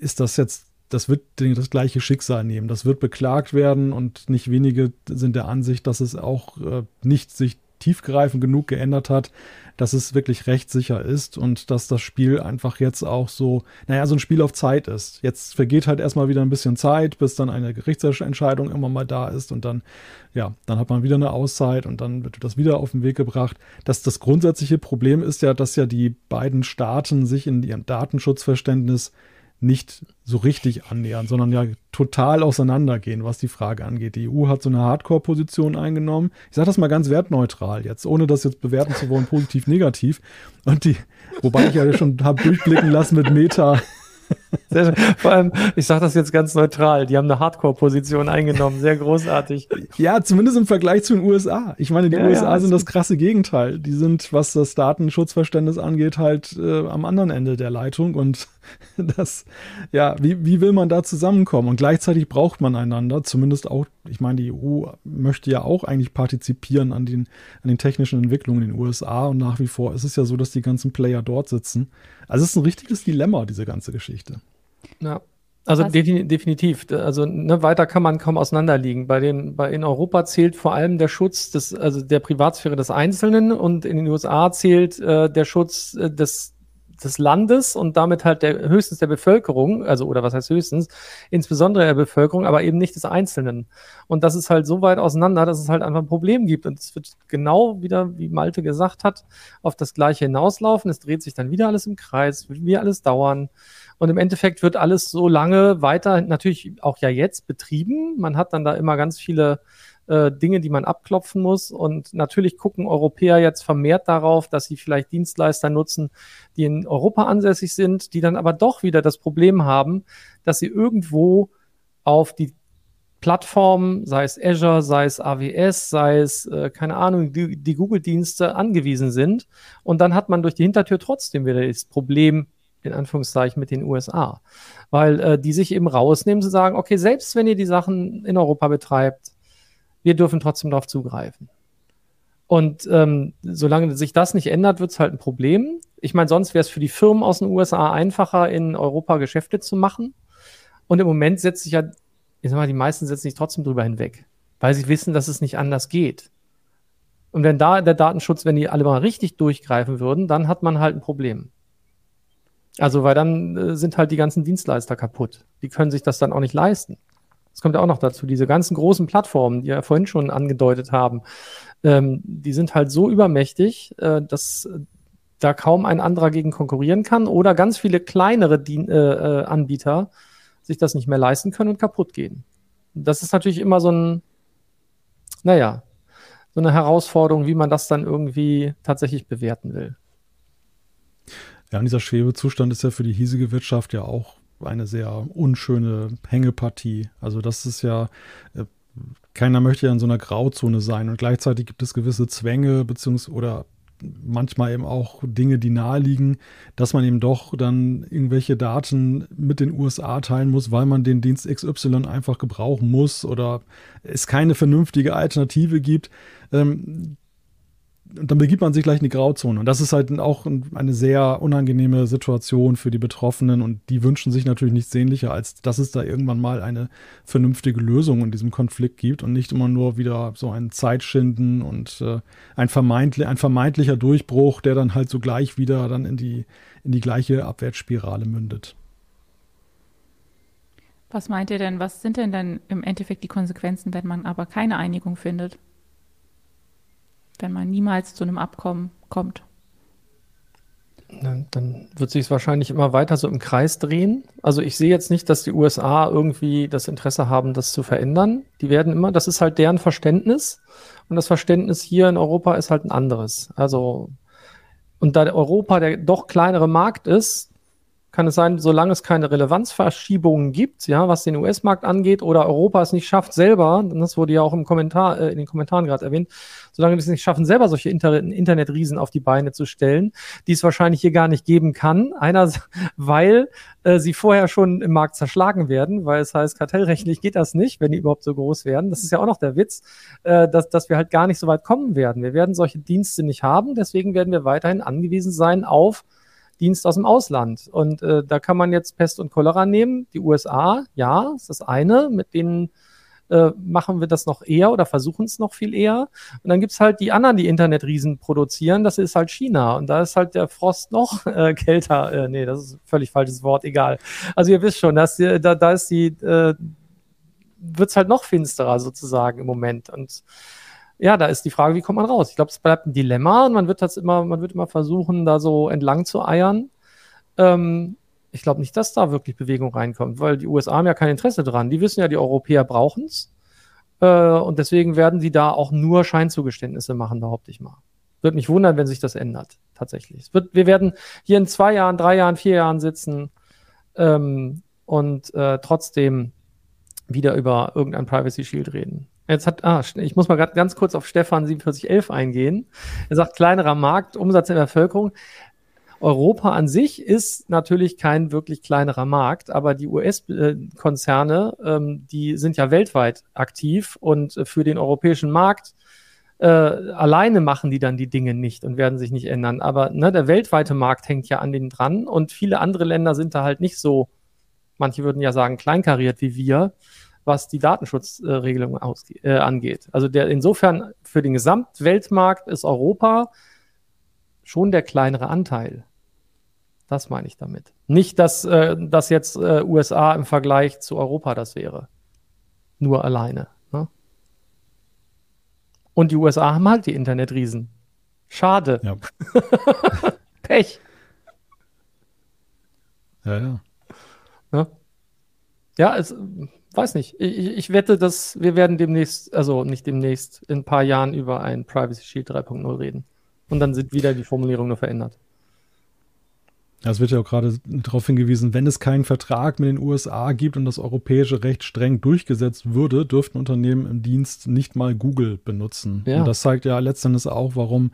ist das jetzt, das wird das gleiche Schicksal nehmen. Das wird beklagt werden und nicht wenige sind der Ansicht, dass es auch äh, nicht sich tiefgreifend genug geändert hat, dass es wirklich rechtssicher ist und dass das Spiel einfach jetzt auch so, naja, so ein Spiel auf Zeit ist. Jetzt vergeht halt erstmal wieder ein bisschen Zeit, bis dann eine Gerichtsentscheidung immer mal da ist und dann, ja, dann hat man wieder eine Auszeit und dann wird das wieder auf den Weg gebracht. Das, das grundsätzliche Problem ist ja, dass ja die beiden Staaten sich in ihrem Datenschutzverständnis nicht so richtig annähern, sondern ja total auseinandergehen, was die Frage angeht. Die EU hat so eine Hardcore-Position eingenommen. Ich sage das mal ganz wertneutral jetzt, ohne das jetzt bewerten zu wollen, positiv, negativ. Und die, wobei ich ja schon habe durchblicken lassen mit Meta, sehr schön. Vor allem, ich sage das jetzt ganz neutral, die haben eine Hardcore-Position eingenommen, sehr großartig. Ja, zumindest im Vergleich zu den USA. Ich meine, die ja, USA ja, sind das krasse Gegenteil. Die sind, was das Datenschutzverständnis angeht, halt äh, am anderen Ende der Leitung und das, ja, wie, wie will man da zusammenkommen? Und gleichzeitig braucht man einander, zumindest auch, ich meine, die EU möchte ja auch eigentlich partizipieren an den, an den technischen Entwicklungen in den USA und nach wie vor ist es ja so, dass die ganzen Player dort sitzen. Also es ist ein richtiges Dilemma, diese ganze Geschichte. Ja. Also defin definitiv. Also ne, weiter kann man kaum auseinanderliegen. Bei den, bei in Europa zählt vor allem der Schutz des, also der Privatsphäre des Einzelnen und in den USA zählt äh, der Schutz äh, des des Landes und damit halt der höchstens der Bevölkerung, also oder was heißt höchstens, insbesondere der Bevölkerung, aber eben nicht des Einzelnen. Und das ist halt so weit auseinander, dass es halt einfach ein Problem gibt. Und es wird genau wieder, wie Malte gesagt hat, auf das Gleiche hinauslaufen. Es dreht sich dann wieder alles im Kreis, wird wieder alles dauern. Und im Endeffekt wird alles so lange weiter, natürlich auch ja jetzt betrieben. Man hat dann da immer ganz viele äh, Dinge, die man abklopfen muss. Und natürlich gucken Europäer jetzt vermehrt darauf, dass sie vielleicht Dienstleister nutzen, die in Europa ansässig sind, die dann aber doch wieder das Problem haben, dass sie irgendwo auf die Plattformen, sei es Azure, sei es AWS, sei es, äh, keine Ahnung, die, die Google-Dienste angewiesen sind. Und dann hat man durch die Hintertür trotzdem wieder das Problem, in Anführungszeichen, mit den USA. Weil äh, die sich eben rausnehmen, zu sagen, okay, selbst wenn ihr die Sachen in Europa betreibt, wir dürfen trotzdem darauf zugreifen. Und ähm, solange sich das nicht ändert, wird es halt ein Problem. Ich meine, sonst wäre es für die Firmen aus den USA einfacher, in Europa Geschäfte zu machen. Und im Moment setzt sich ja, ich sag mal, die meisten setzen sich trotzdem drüber hinweg, weil sie wissen, dass es nicht anders geht. Und wenn da der Datenschutz, wenn die alle mal richtig durchgreifen würden, dann hat man halt ein Problem. Also, weil dann äh, sind halt die ganzen Dienstleister kaputt. Die können sich das dann auch nicht leisten. Das kommt ja auch noch dazu. Diese ganzen großen Plattformen, die wir ja vorhin schon angedeutet haben, ähm, die sind halt so übermächtig, äh, dass da kaum ein anderer gegen konkurrieren kann oder ganz viele kleinere Dien äh, äh, Anbieter sich das nicht mehr leisten können und kaputt gehen. Das ist natürlich immer so ein, naja, so eine Herausforderung, wie man das dann irgendwie tatsächlich bewerten will. Ja, und dieser Schwebezustand ist ja für die hiesige Wirtschaft ja auch eine sehr unschöne Hängepartie. Also das ist ja, äh, keiner möchte ja in so einer Grauzone sein und gleichzeitig gibt es gewisse Zwänge beziehungsweise oder manchmal eben auch Dinge, die naheliegen, dass man eben doch dann irgendwelche Daten mit den USA teilen muss, weil man den Dienst XY einfach gebrauchen muss oder es keine vernünftige Alternative gibt. Ähm, dann begibt man sich gleich in die Grauzone. Und das ist halt auch eine sehr unangenehme Situation für die Betroffenen. Und die wünschen sich natürlich nichts sehnlicher, als dass es da irgendwann mal eine vernünftige Lösung in diesem Konflikt gibt und nicht immer nur wieder so ein Zeitschinden und äh, ein, vermeintli ein vermeintlicher Durchbruch, der dann halt so gleich wieder dann in die, in die gleiche Abwärtsspirale mündet. Was meint ihr denn, was sind denn dann im Endeffekt die Konsequenzen, wenn man aber keine Einigung findet? Wenn man niemals zu einem Abkommen kommt. Dann wird sich es wahrscheinlich immer weiter so im Kreis drehen. Also ich sehe jetzt nicht, dass die USA irgendwie das Interesse haben, das zu verändern. Die werden immer, das ist halt deren Verständnis. Und das Verständnis hier in Europa ist halt ein anderes. Also, und da Europa der doch kleinere Markt ist, kann es sein, solange es keine Relevanzverschiebungen gibt, ja, was den US-Markt angeht, oder Europa es nicht schafft, selber, das wurde ja auch im Kommentar, äh, in den Kommentaren gerade erwähnt, solange wir es nicht schaffen, selber solche Inter Internetriesen auf die Beine zu stellen, die es wahrscheinlich hier gar nicht geben kann. Einer, weil äh, sie vorher schon im Markt zerschlagen werden, weil es heißt, kartellrechtlich geht das nicht, wenn die überhaupt so groß werden. Das ist ja auch noch der Witz, äh, dass, dass wir halt gar nicht so weit kommen werden. Wir werden solche Dienste nicht haben, deswegen werden wir weiterhin angewiesen sein auf Dienst aus dem Ausland. Und äh, da kann man jetzt Pest und Cholera nehmen. Die USA, ja, ist das eine, mit denen äh, machen wir das noch eher oder versuchen es noch viel eher. Und dann gibt's halt die anderen, die Internetriesen produzieren, das ist halt China. Und da ist halt der Frost noch äh, kälter. Äh, nee, das ist völlig falsches Wort, egal. Also ihr wisst schon, dass die, da, da ist die, äh, wird's halt noch finsterer sozusagen im Moment. Und ja, da ist die Frage, wie kommt man raus? Ich glaube, es bleibt ein Dilemma und man wird das immer, man wird immer versuchen, da so entlang zu eiern. Ähm, ich glaube nicht, dass da wirklich Bewegung reinkommt, weil die USA haben ja kein Interesse dran. Die wissen ja, die Europäer brauchen es. Äh, und deswegen werden sie da auch nur Scheinzugeständnisse machen, behaupte ich mal. Würde mich wundern, wenn sich das ändert, tatsächlich. Wird, wir werden hier in zwei Jahren, drei Jahren, vier Jahren sitzen ähm, und äh, trotzdem wieder über irgendein Privacy Shield reden. Jetzt hat, ah, ich muss mal ganz kurz auf Stefan 4711 eingehen. Er sagt, kleinerer Markt, Umsatz in der Bevölkerung. Europa an sich ist natürlich kein wirklich kleinerer Markt, aber die US-Konzerne, ähm, die sind ja weltweit aktiv und für den europäischen Markt äh, alleine machen die dann die Dinge nicht und werden sich nicht ändern. Aber ne, der weltweite Markt hängt ja an denen dran und viele andere Länder sind da halt nicht so, manche würden ja sagen, kleinkariert wie wir was die Datenschutzregelung äh, angeht. Also der, insofern für den Gesamtweltmarkt ist Europa schon der kleinere Anteil. Das meine ich damit. Nicht, dass, äh, dass jetzt äh, USA im Vergleich zu Europa das wäre. Nur alleine. Ne? Und die USA haben halt die Internetriesen. Schade. Ja. Pech. Ja, ja. Ja, ja es, weiß nicht. Ich, ich wette, dass wir werden demnächst, also nicht demnächst, in ein paar Jahren über ein Privacy Shield 3.0 reden. Und dann sind wieder die Formulierungen nur verändert. Ja, es wird ja auch gerade darauf hingewiesen, wenn es keinen Vertrag mit den USA gibt und das europäische Recht streng durchgesetzt würde, dürften Unternehmen im Dienst nicht mal Google benutzen. Ja. Und das zeigt ja letztendlich auch, warum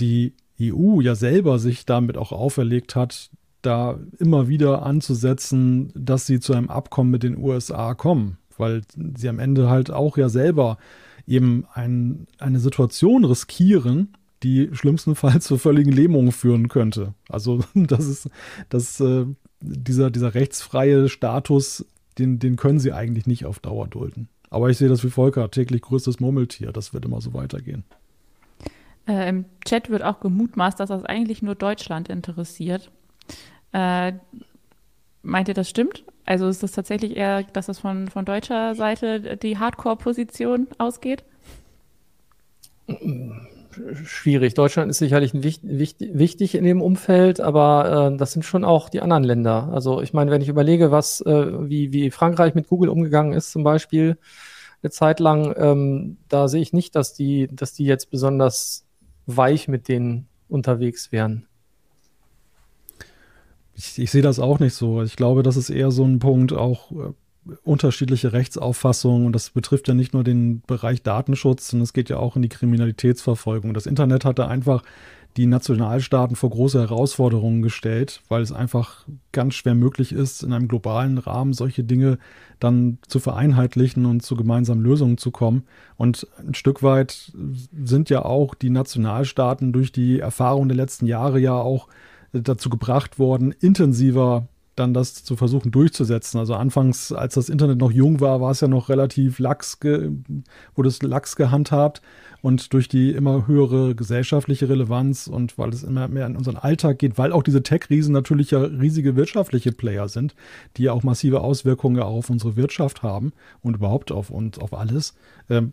die EU ja selber sich damit auch auferlegt hat, da immer wieder anzusetzen, dass sie zu einem Abkommen mit den USA kommen, weil sie am Ende halt auch ja selber eben ein, eine Situation riskieren, die schlimmstenfalls zur völligen Lähmung führen könnte. Also das ist, das, äh, dieser, dieser rechtsfreie Status, den, den können sie eigentlich nicht auf Dauer dulden. Aber ich sehe das wie Volker, täglich größtes Murmeltier, das wird immer so weitergehen. Äh, Im Chat wird auch gemutmaßt, dass das eigentlich nur Deutschland interessiert. Äh, meint ihr, das stimmt? Also ist das tatsächlich eher, dass das von, von deutscher Seite die Hardcore-Position ausgeht? Schwierig. Deutschland ist sicherlich wichtig, wichtig, wichtig in dem Umfeld, aber äh, das sind schon auch die anderen Länder. Also ich meine, wenn ich überlege, was äh, wie, wie Frankreich mit Google umgegangen ist zum Beispiel eine Zeit lang, ähm, da sehe ich nicht, dass die, dass die jetzt besonders weich mit denen unterwegs wären. Ich, ich sehe das auch nicht so. Ich glaube, das ist eher so ein Punkt, auch äh, unterschiedliche Rechtsauffassungen. Und das betrifft ja nicht nur den Bereich Datenschutz, sondern es geht ja auch in die Kriminalitätsverfolgung. Das Internet hatte einfach die Nationalstaaten vor große Herausforderungen gestellt, weil es einfach ganz schwer möglich ist, in einem globalen Rahmen solche Dinge dann zu vereinheitlichen und zu gemeinsamen Lösungen zu kommen. Und ein Stück weit sind ja auch die Nationalstaaten durch die Erfahrung der letzten Jahre ja auch dazu gebracht worden, intensiver dann das zu versuchen durchzusetzen. Also anfangs, als das Internet noch jung war, war es ja noch relativ lax, wurde es lax gehandhabt und durch die immer höhere gesellschaftliche Relevanz und weil es immer mehr in unseren Alltag geht, weil auch diese Tech-Riesen natürlich ja riesige wirtschaftliche Player sind, die ja auch massive Auswirkungen auf unsere Wirtschaft haben und überhaupt auf uns, auf alles, ähm,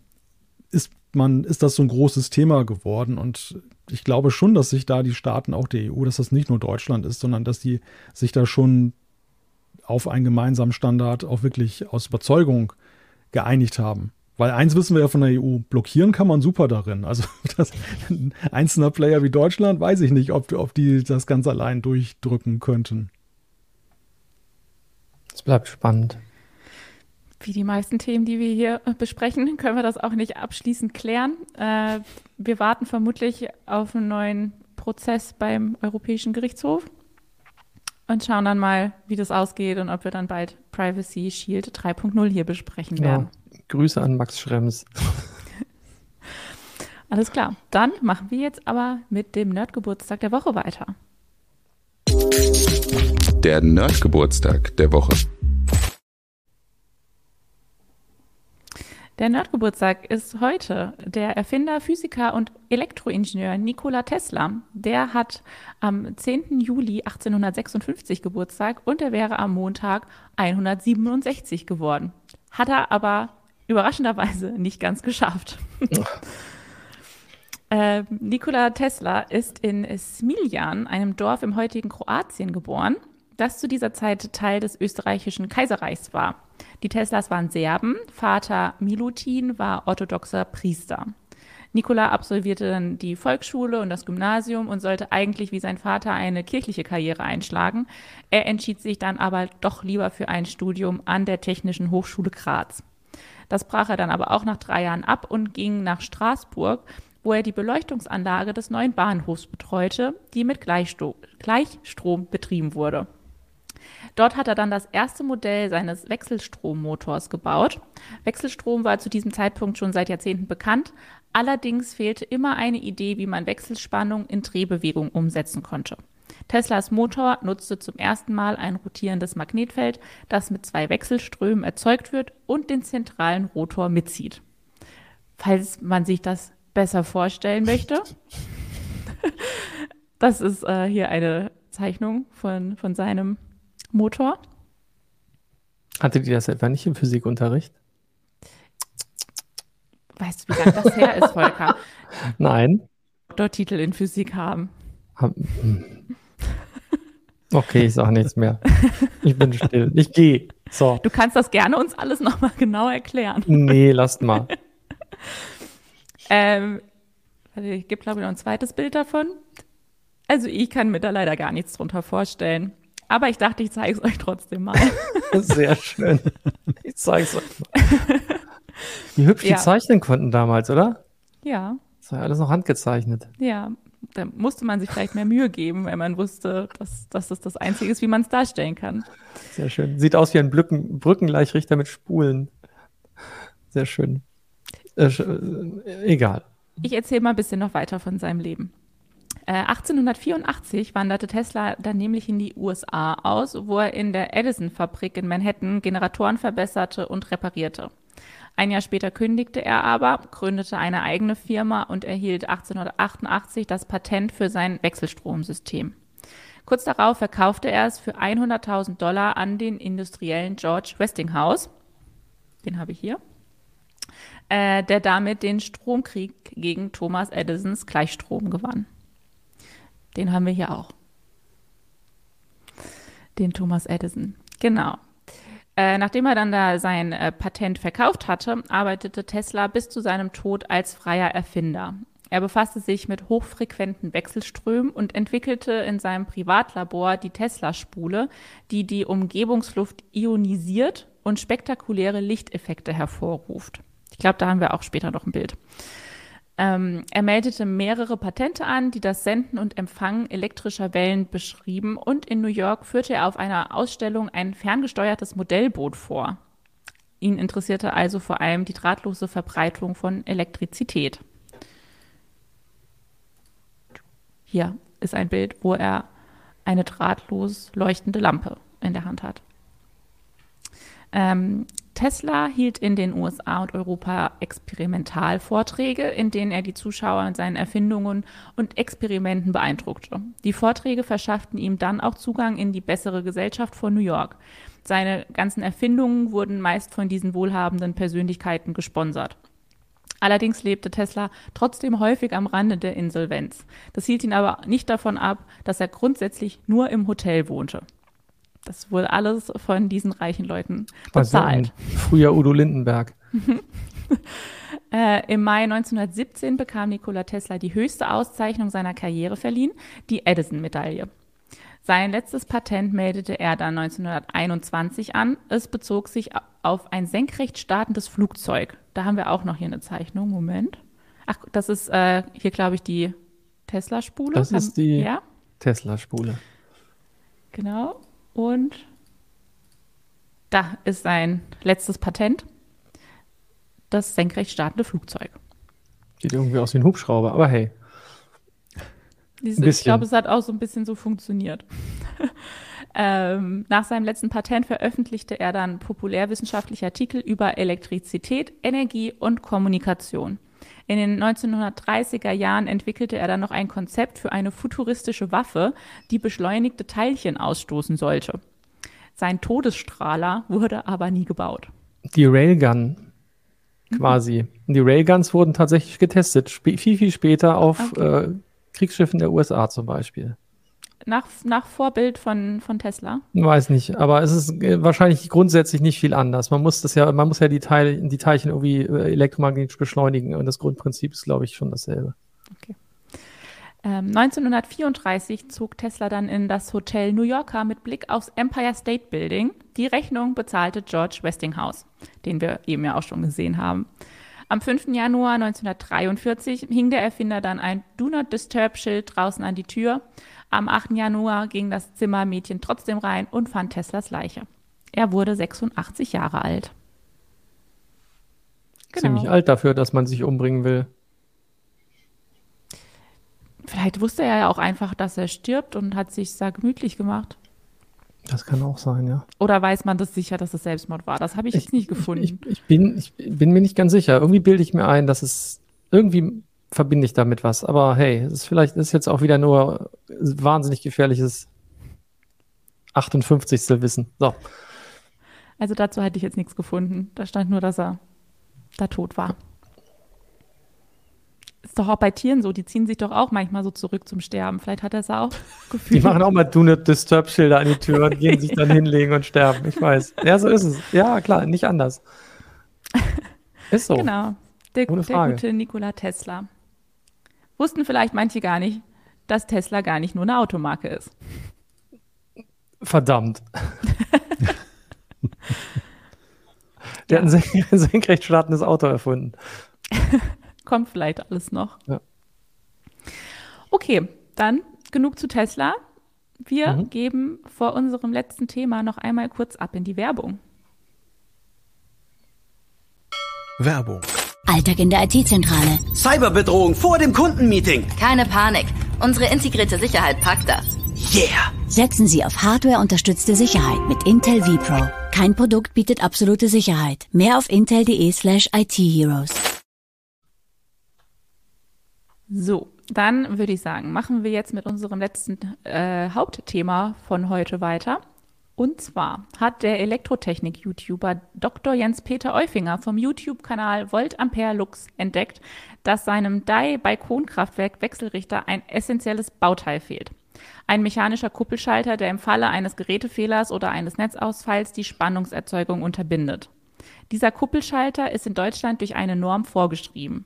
ist man, ist das so ein großes Thema geworden. Und ich glaube schon, dass sich da die Staaten, auch der EU, dass das nicht nur Deutschland ist, sondern dass die sich da schon auf einen gemeinsamen Standard auch wirklich aus Überzeugung geeinigt haben. Weil eins wissen wir ja von der EU, blockieren kann man super darin. Also das, ein einzelner Player wie Deutschland, weiß ich nicht, ob, ob die das ganz allein durchdrücken könnten. Es bleibt spannend. Wie die meisten Themen, die wir hier besprechen, können wir das auch nicht abschließend klären. Äh, wir warten vermutlich auf einen neuen Prozess beim Europäischen Gerichtshof und schauen dann mal, wie das ausgeht und ob wir dann bald Privacy Shield 3.0 hier besprechen werden. Ja. Grüße an Max Schrems. Alles klar. Dann machen wir jetzt aber mit dem Nerdgeburtstag der Woche weiter. Der Nerdgeburtstag der Woche. Der Nerdgeburtstag ist heute. Der Erfinder, Physiker und Elektroingenieur Nikola Tesla, der hat am 10. Juli 1856 Geburtstag und er wäre am Montag 167 geworden. Hat er aber überraschenderweise nicht ganz geschafft. äh, Nikola Tesla ist in Smiljan, einem Dorf im heutigen Kroatien, geboren, das zu dieser Zeit Teil des österreichischen Kaiserreichs war. Die Teslas waren Serben, Vater Milutin war orthodoxer Priester. Nikola absolvierte dann die Volksschule und das Gymnasium und sollte eigentlich wie sein Vater eine kirchliche Karriere einschlagen. Er entschied sich dann aber doch lieber für ein Studium an der Technischen Hochschule Graz. Das brach er dann aber auch nach drei Jahren ab und ging nach Straßburg, wo er die Beleuchtungsanlage des neuen Bahnhofs betreute, die mit Gleichstrom betrieben wurde. Dort hat er dann das erste Modell seines Wechselstrommotors gebaut. Wechselstrom war zu diesem Zeitpunkt schon seit Jahrzehnten bekannt. Allerdings fehlte immer eine Idee, wie man Wechselspannung in Drehbewegung umsetzen konnte. Teslas Motor nutzte zum ersten Mal ein rotierendes Magnetfeld, das mit zwei Wechselströmen erzeugt wird und den zentralen Rotor mitzieht. Falls man sich das besser vorstellen möchte, das ist äh, hier eine Zeichnung von, von seinem Motor. Hattet ihr das etwa nicht im Physikunterricht? Weißt du, wie lange das her ist, Volker? Nein. Doktortitel in Physik haben. Hm. Okay, ich sage nichts mehr. Ich bin still. Ich gehe. So. Du kannst das gerne uns alles nochmal genau erklären. Nee, lasst mal. ähm, ich gebe, glaube ich, noch ein zweites Bild davon. Also ich kann mir da leider gar nichts drunter vorstellen. Aber ich dachte, ich zeige es euch trotzdem mal. Sehr schön. Ich zeige es euch mal. Wie hübsch ja. die zeichnen konnten damals, oder? Ja. Das war alles noch handgezeichnet. Ja, da musste man sich vielleicht mehr Mühe geben, wenn man wusste, dass, dass das das Einzige ist, wie man es darstellen kann. Sehr schön. Sieht aus wie ein Brücken, Brückengleichrichter mit Spulen. Sehr schön. Äh, äh egal. Ich erzähle mal ein bisschen noch weiter von seinem Leben. 1884 äh, wanderte Tesla dann nämlich in die USA aus, wo er in der Edison-Fabrik in Manhattan Generatoren verbesserte und reparierte. Ein Jahr später kündigte er aber, gründete eine eigene Firma und erhielt 1888 das Patent für sein Wechselstromsystem. Kurz darauf verkaufte er es für 100.000 Dollar an den Industriellen George Westinghouse. Den habe ich hier. Äh, der damit den Stromkrieg gegen Thomas Edisons Gleichstrom gewann. Den haben wir hier auch. Den Thomas Edison. Genau. Äh, nachdem er dann da sein äh, Patent verkauft hatte, arbeitete Tesla bis zu seinem Tod als freier Erfinder. Er befasste sich mit hochfrequenten Wechselströmen und entwickelte in seinem Privatlabor die Tesla-Spule, die die Umgebungsluft ionisiert und spektakuläre Lichteffekte hervorruft. Ich glaube, da haben wir auch später noch ein Bild. Ähm, er meldete mehrere Patente an, die das Senden und Empfangen elektrischer Wellen beschrieben und in New York führte er auf einer Ausstellung ein ferngesteuertes Modellboot vor. Ihn interessierte also vor allem die drahtlose Verbreitung von Elektrizität. Hier ist ein Bild, wo er eine drahtlos leuchtende Lampe in der Hand hat. Ähm, Tesla hielt in den USA und Europa Experimentalvorträge, in denen er die Zuschauer mit seinen Erfindungen und Experimenten beeindruckte. Die Vorträge verschafften ihm dann auch Zugang in die bessere Gesellschaft von New York. Seine ganzen Erfindungen wurden meist von diesen wohlhabenden Persönlichkeiten gesponsert. Allerdings lebte Tesla trotzdem häufig am Rande der Insolvenz. Das hielt ihn aber nicht davon ab, dass er grundsätzlich nur im Hotel wohnte. Das wurde alles von diesen reichen Leuten bezahlt. Also früher Udo Lindenberg. äh, Im Mai 1917 bekam Nikola Tesla die höchste Auszeichnung seiner Karriere verliehen, die Edison-Medaille. Sein letztes Patent meldete er dann 1921 an. Es bezog sich auf ein senkrecht startendes Flugzeug. Da haben wir auch noch hier eine Zeichnung. Moment. Ach, das ist äh, hier, glaube ich, die Tesla-Spule. Das ist die ja? Tesla-Spule. Genau. Und da ist sein letztes Patent. Das senkrecht startende Flugzeug. Sieht irgendwie aus wie ein Hubschrauber, aber hey. Diese, ich glaube, es hat auch so ein bisschen so funktioniert. ähm, nach seinem letzten Patent veröffentlichte er dann populärwissenschaftliche Artikel über Elektrizität, Energie und Kommunikation. In den 1930er Jahren entwickelte er dann noch ein Konzept für eine futuristische Waffe, die beschleunigte Teilchen ausstoßen sollte. Sein Todesstrahler wurde aber nie gebaut. Die Railgun quasi. Mhm. Die Railguns wurden tatsächlich getestet, viel, viel später auf okay. äh, Kriegsschiffen der USA zum Beispiel. Nach, nach Vorbild von, von Tesla? Weiß nicht, aber es ist äh, wahrscheinlich grundsätzlich nicht viel anders. Man muss das ja, man muss ja die, Teile, die Teilchen irgendwie äh, elektromagnetisch beschleunigen und das Grundprinzip ist, glaube ich, schon dasselbe. Okay. Ähm, 1934 zog Tesla dann in das Hotel New Yorker mit Blick aufs Empire State Building. Die Rechnung bezahlte George Westinghouse, den wir eben ja auch schon gesehen haben. Am 5. Januar 1943 hing der Erfinder dann ein Do Not Disturb Schild draußen an die Tür. Am 8. Januar ging das Zimmermädchen trotzdem rein und fand Teslas Leiche. Er wurde 86 Jahre alt. Genau. Ziemlich alt dafür, dass man sich umbringen will. Vielleicht wusste er ja auch einfach, dass er stirbt und hat sich da gemütlich gemacht. Das kann auch sein, ja. Oder weiß man das sicher, dass es Selbstmord war? Das habe ich, ich, jetzt nicht gefunden. Ich, ich, bin, ich bin mir nicht ganz sicher. Irgendwie bilde ich mir ein, dass es irgendwie verbinde ich damit was. Aber hey, es ist vielleicht ist jetzt auch wieder nur wahnsinnig gefährliches 58. Wissen. So. Also dazu hätte ich jetzt nichts gefunden. Da stand nur, dass er da tot war ist doch auch bei Tieren so, die ziehen sich doch auch manchmal so zurück zum Sterben. Vielleicht hat er es auch gefühlt. Die machen auch mal Do Not Disturb Schilder an die Tür und gehen sich dann hinlegen und sterben. Ich weiß. Ja, so ist es. Ja, klar, nicht anders. Ist so. Genau. Der, der gute Nikola Tesla. Wussten vielleicht manche gar nicht, dass Tesla gar nicht nur eine Automarke ist. Verdammt. Der ja. hat ein senkrecht startendes Auto erfunden. kommt vielleicht alles noch. Ja. Okay, dann genug zu Tesla. Wir mhm. geben vor unserem letzten Thema noch einmal kurz ab in die Werbung. Werbung. Alltag in der IT-Zentrale. Cyberbedrohung vor dem Kundenmeeting. Keine Panik. Unsere integrierte Sicherheit packt das. Yeah! Setzen Sie auf Hardware-unterstützte Sicherheit mit Intel vPro. Kein Produkt bietet absolute Sicherheit. Mehr auf intel.de slash IT-Heroes. So, dann würde ich sagen, machen wir jetzt mit unserem letzten äh, Hauptthema von heute weiter. Und zwar hat der Elektrotechnik-YouTuber Dr. Jens-Peter Eufinger vom YouTube-Kanal Volt Ampere Lux entdeckt, dass seinem DAI-Balkonkraftwerk Wechselrichter ein essentielles Bauteil fehlt. Ein mechanischer Kuppelschalter, der im Falle eines Gerätefehlers oder eines Netzausfalls die Spannungserzeugung unterbindet. Dieser Kuppelschalter ist in Deutschland durch eine Norm vorgeschrieben.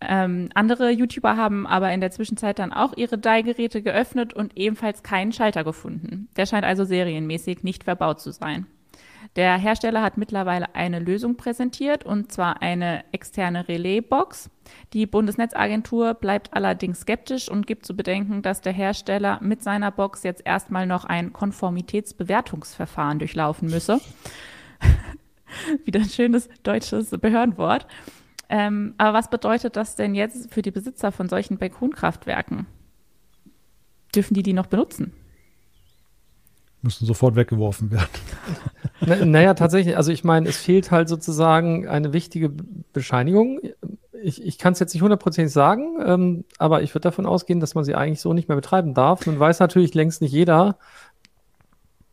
Ähm, andere YouTuber haben aber in der Zwischenzeit dann auch ihre DAI-Geräte geöffnet und ebenfalls keinen Schalter gefunden. Der scheint also serienmäßig nicht verbaut zu sein. Der Hersteller hat mittlerweile eine Lösung präsentiert, und zwar eine externe Relaisbox. Die Bundesnetzagentur bleibt allerdings skeptisch und gibt zu bedenken, dass der Hersteller mit seiner Box jetzt erstmal noch ein Konformitätsbewertungsverfahren durchlaufen müsse. Wieder ein schönes deutsches Behördenwort. Ähm, aber was bedeutet das denn jetzt für die Besitzer von solchen Balkonkraftwerken? Dürfen die die noch benutzen? Müssen sofort weggeworfen werden. Na, naja, tatsächlich. Also ich meine, es fehlt halt sozusagen eine wichtige Bescheinigung. Ich, ich kann es jetzt nicht hundertprozentig sagen, ähm, aber ich würde davon ausgehen, dass man sie eigentlich so nicht mehr betreiben darf. Nun weiß natürlich längst nicht jeder,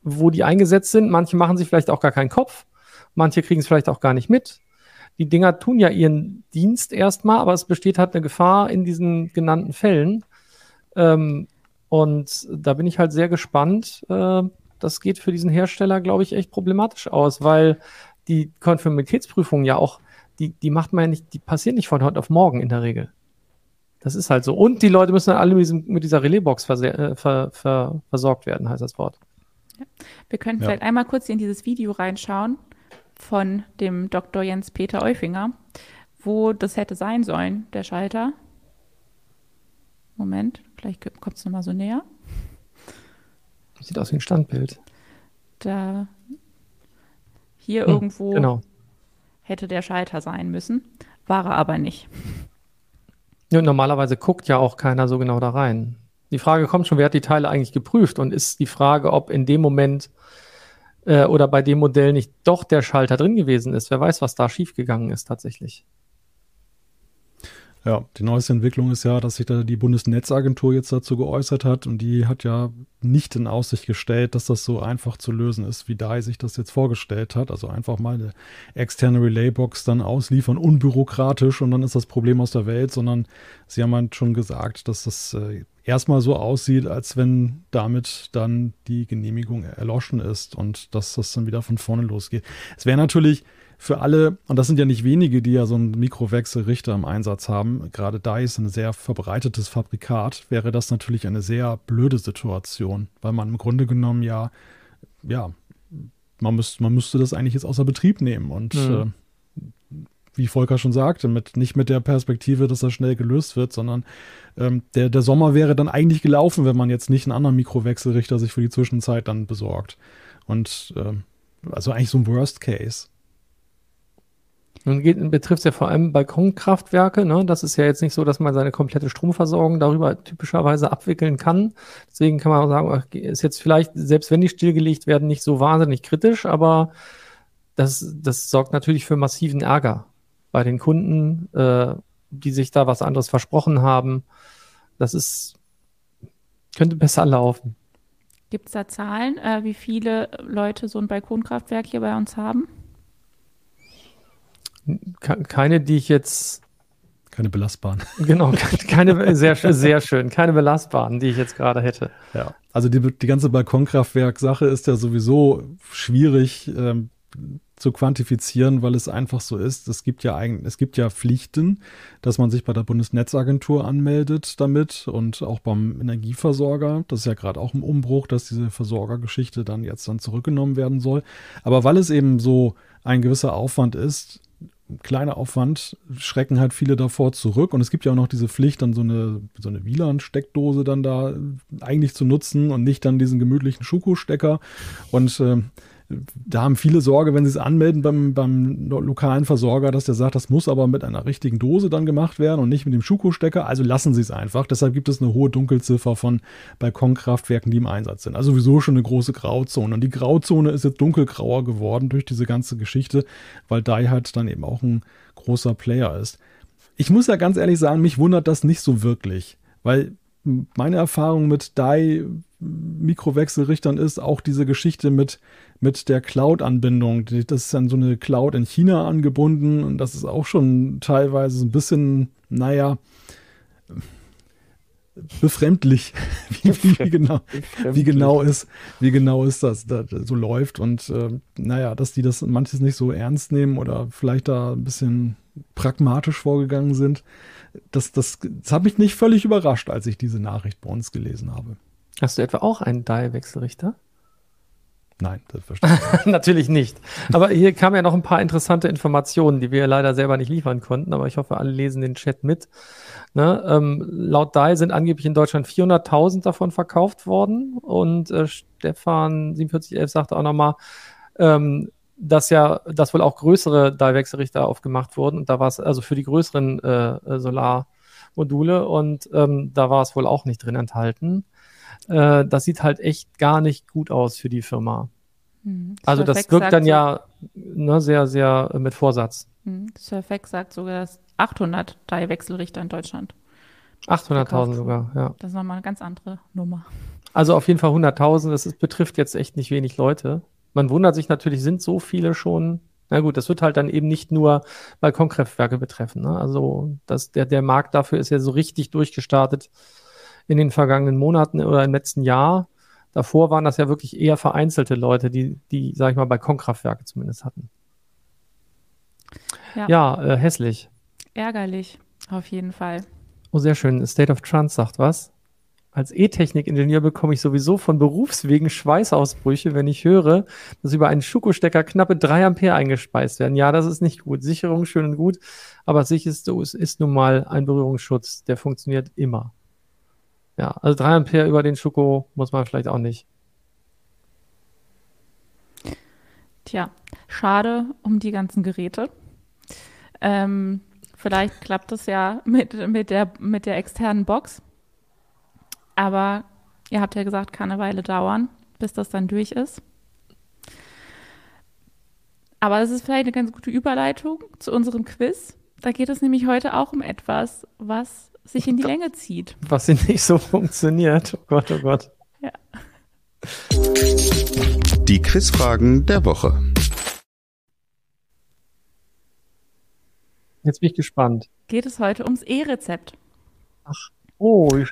wo die eingesetzt sind. Manche machen sich vielleicht auch gar keinen Kopf. Manche kriegen es vielleicht auch gar nicht mit. Die Dinger tun ja ihren Dienst erstmal, aber es besteht halt eine Gefahr in diesen genannten Fällen. Ähm, und da bin ich halt sehr gespannt. Äh, das geht für diesen Hersteller, glaube ich, echt problematisch aus, weil die Konformitätsprüfung ja auch, die, die macht man ja nicht, die passieren nicht von heute auf morgen in der Regel. Das ist halt so. Und die Leute müssen dann alle mit, diesem, mit dieser Relaisbox äh, ver, ver, versorgt werden, heißt das Wort. Ja. Wir können ja. vielleicht einmal kurz in dieses Video reinschauen von dem Dr. Jens Peter Eufinger, wo das hätte sein sollen, der Schalter. Moment, gleich kommt es nochmal so näher. Sieht aus wie ein Standbild. Da hier hm, irgendwo genau. hätte der Schalter sein müssen, war er aber nicht. Ja, normalerweise guckt ja auch keiner so genau da rein. Die Frage kommt schon, wer hat die Teile eigentlich geprüft? Und ist die Frage, ob in dem Moment äh, oder bei dem Modell nicht doch der Schalter drin gewesen ist? Wer weiß, was da schiefgegangen ist tatsächlich. Ja, die neueste Entwicklung ist ja, dass sich da die Bundesnetzagentur jetzt dazu geäußert hat und die hat ja nicht in Aussicht gestellt, dass das so einfach zu lösen ist, wie DAI sich das jetzt vorgestellt hat. Also einfach mal eine externe Relaybox dann ausliefern, unbürokratisch und dann ist das Problem aus der Welt, sondern sie haben halt schon gesagt, dass das äh, erstmal so aussieht, als wenn damit dann die Genehmigung erloschen ist und dass das dann wieder von vorne losgeht. Es wäre natürlich für alle, und das sind ja nicht wenige, die ja so einen Mikrowechselrichter im Einsatz haben, gerade da ist ein sehr verbreitetes Fabrikat, wäre das natürlich eine sehr blöde Situation, weil man im Grunde genommen ja, ja, man, müsst, man müsste das eigentlich jetzt außer Betrieb nehmen und mhm. äh, wie Volker schon sagte, mit, nicht mit der Perspektive, dass das schnell gelöst wird, sondern ähm, der, der Sommer wäre dann eigentlich gelaufen, wenn man jetzt nicht einen anderen Mikrowechselrichter sich für die Zwischenzeit dann besorgt. Und äh, also eigentlich so ein Worst Case. Nun betrifft es ja vor allem Balkonkraftwerke. Ne? Das ist ja jetzt nicht so, dass man seine komplette Stromversorgung darüber typischerweise abwickeln kann. Deswegen kann man auch sagen, ist jetzt vielleicht, selbst wenn die stillgelegt werden, nicht so wahnsinnig kritisch, aber das, das sorgt natürlich für massiven Ärger bei den Kunden, äh, die sich da was anderes versprochen haben. Das ist, könnte besser laufen. Gibt es da Zahlen, äh, wie viele Leute so ein Balkonkraftwerk hier bei uns haben? Keine, die ich jetzt. Keine belastbaren. Genau, keine, sehr, sehr schön, keine belastbaren, die ich jetzt gerade hätte. Ja, also die, die ganze Balkonkraftwerk-Sache ist ja sowieso schwierig ähm, zu quantifizieren, weil es einfach so ist. Es gibt ja eigentlich, es gibt ja Pflichten, dass man sich bei der Bundesnetzagentur anmeldet damit und auch beim Energieversorger. Das ist ja gerade auch im Umbruch, dass diese Versorgergeschichte dann jetzt dann zurückgenommen werden soll. Aber weil es eben so ein gewisser Aufwand ist, kleiner Aufwand, schrecken halt viele davor zurück. Und es gibt ja auch noch diese Pflicht, dann so eine, so eine WLAN-Steckdose dann da eigentlich zu nutzen und nicht dann diesen gemütlichen Schuko-Stecker. Und äh, da haben viele Sorge, wenn sie es anmelden beim, beim lokalen Versorger, dass der sagt, das muss aber mit einer richtigen Dose dann gemacht werden und nicht mit dem Schuko-Stecker. Also lassen sie es einfach. Deshalb gibt es eine hohe Dunkelziffer von Balkonkraftwerken, die im Einsatz sind. Also sowieso schon eine große Grauzone. Und die Grauzone ist jetzt dunkelgrauer geworden durch diese ganze Geschichte, weil DAI halt dann eben auch ein großer Player ist. Ich muss ja ganz ehrlich sagen, mich wundert das nicht so wirklich, weil meine Erfahrung mit DAI Mikrowechselrichtern ist auch diese Geschichte mit, mit der Cloud-Anbindung. Das ist dann so eine Cloud in China angebunden und das ist auch schon teilweise ein bisschen, naja, befremdlich, wie, wie, genau, wie genau ist, wie genau ist das, das so läuft und äh, naja, dass die das manches nicht so ernst nehmen oder vielleicht da ein bisschen pragmatisch vorgegangen sind. Das, das, das hat mich nicht völlig überrascht, als ich diese Nachricht bei uns gelesen habe. Hast du etwa auch einen Dial-Wechselrichter? Nein, das verstehe ich. Natürlich nicht. Aber hier kamen ja noch ein paar interessante Informationen, die wir leider selber nicht liefern konnten, aber ich hoffe, alle lesen den Chat mit. Ne? Ähm, laut DAI sind angeblich in Deutschland 400.000 davon verkauft worden und äh, Stefan 4711 sagte auch nochmal, ähm, dass ja, dass wohl auch größere DAI-Wechselrichter aufgemacht wurden und da war es also für die größeren äh Solarmodule und ähm, da war es wohl auch nicht drin enthalten. Äh, das sieht halt echt gar nicht gut aus für die Firma. Hm. Also das wirkt dann ja ne, sehr, sehr äh, mit Vorsatz. Hm. Surfex sagt sogar, dass 800 Dye-Wechselrichter in Deutschland. 800.000 sogar, ja. Das ist nochmal eine ganz andere Nummer. Also auf jeden Fall 100.000, das ist, betrifft jetzt echt nicht wenig Leute. Man wundert sich natürlich, sind so viele schon Na gut, das wird halt dann eben nicht nur Balkonkraftwerke betreffen. Ne? Also das, der, der Markt dafür ist ja so richtig durchgestartet in den vergangenen Monaten oder im letzten Jahr. Davor waren das ja wirklich eher vereinzelte Leute, die, die, sag ich mal, Balkonkraftwerke zumindest hatten. Ja. Ja, äh, hässlich. Ärgerlich, auf jeden Fall. Oh, sehr schön. State of Trance sagt was. Als E-Technik-Ingenieur bekomme ich sowieso von Berufswegen Schweißausbrüche, wenn ich höre, dass über einen Schuko-Stecker knappe 3 Ampere eingespeist werden. Ja, das ist nicht gut. Sicherung schön und gut, aber sicher ist, es ist nun mal ein Berührungsschutz, der funktioniert immer. Ja, also 3 Ampere über den Schuko muss man vielleicht auch nicht. Tja, schade um die ganzen Geräte. Ähm, vielleicht klappt es ja mit, mit, der, mit der externen Box. Aber ihr habt ja gesagt, kann eine Weile dauern, bis das dann durch ist. Aber es ist vielleicht eine ganz gute Überleitung zu unserem Quiz. Da geht es nämlich heute auch um etwas, was sich in die Länge zieht. Was nicht so funktioniert. Oh Gott, oh Gott. Ja. Die Quizfragen der Woche. Jetzt bin ich gespannt. Geht es heute ums E-Rezept. Oh, wie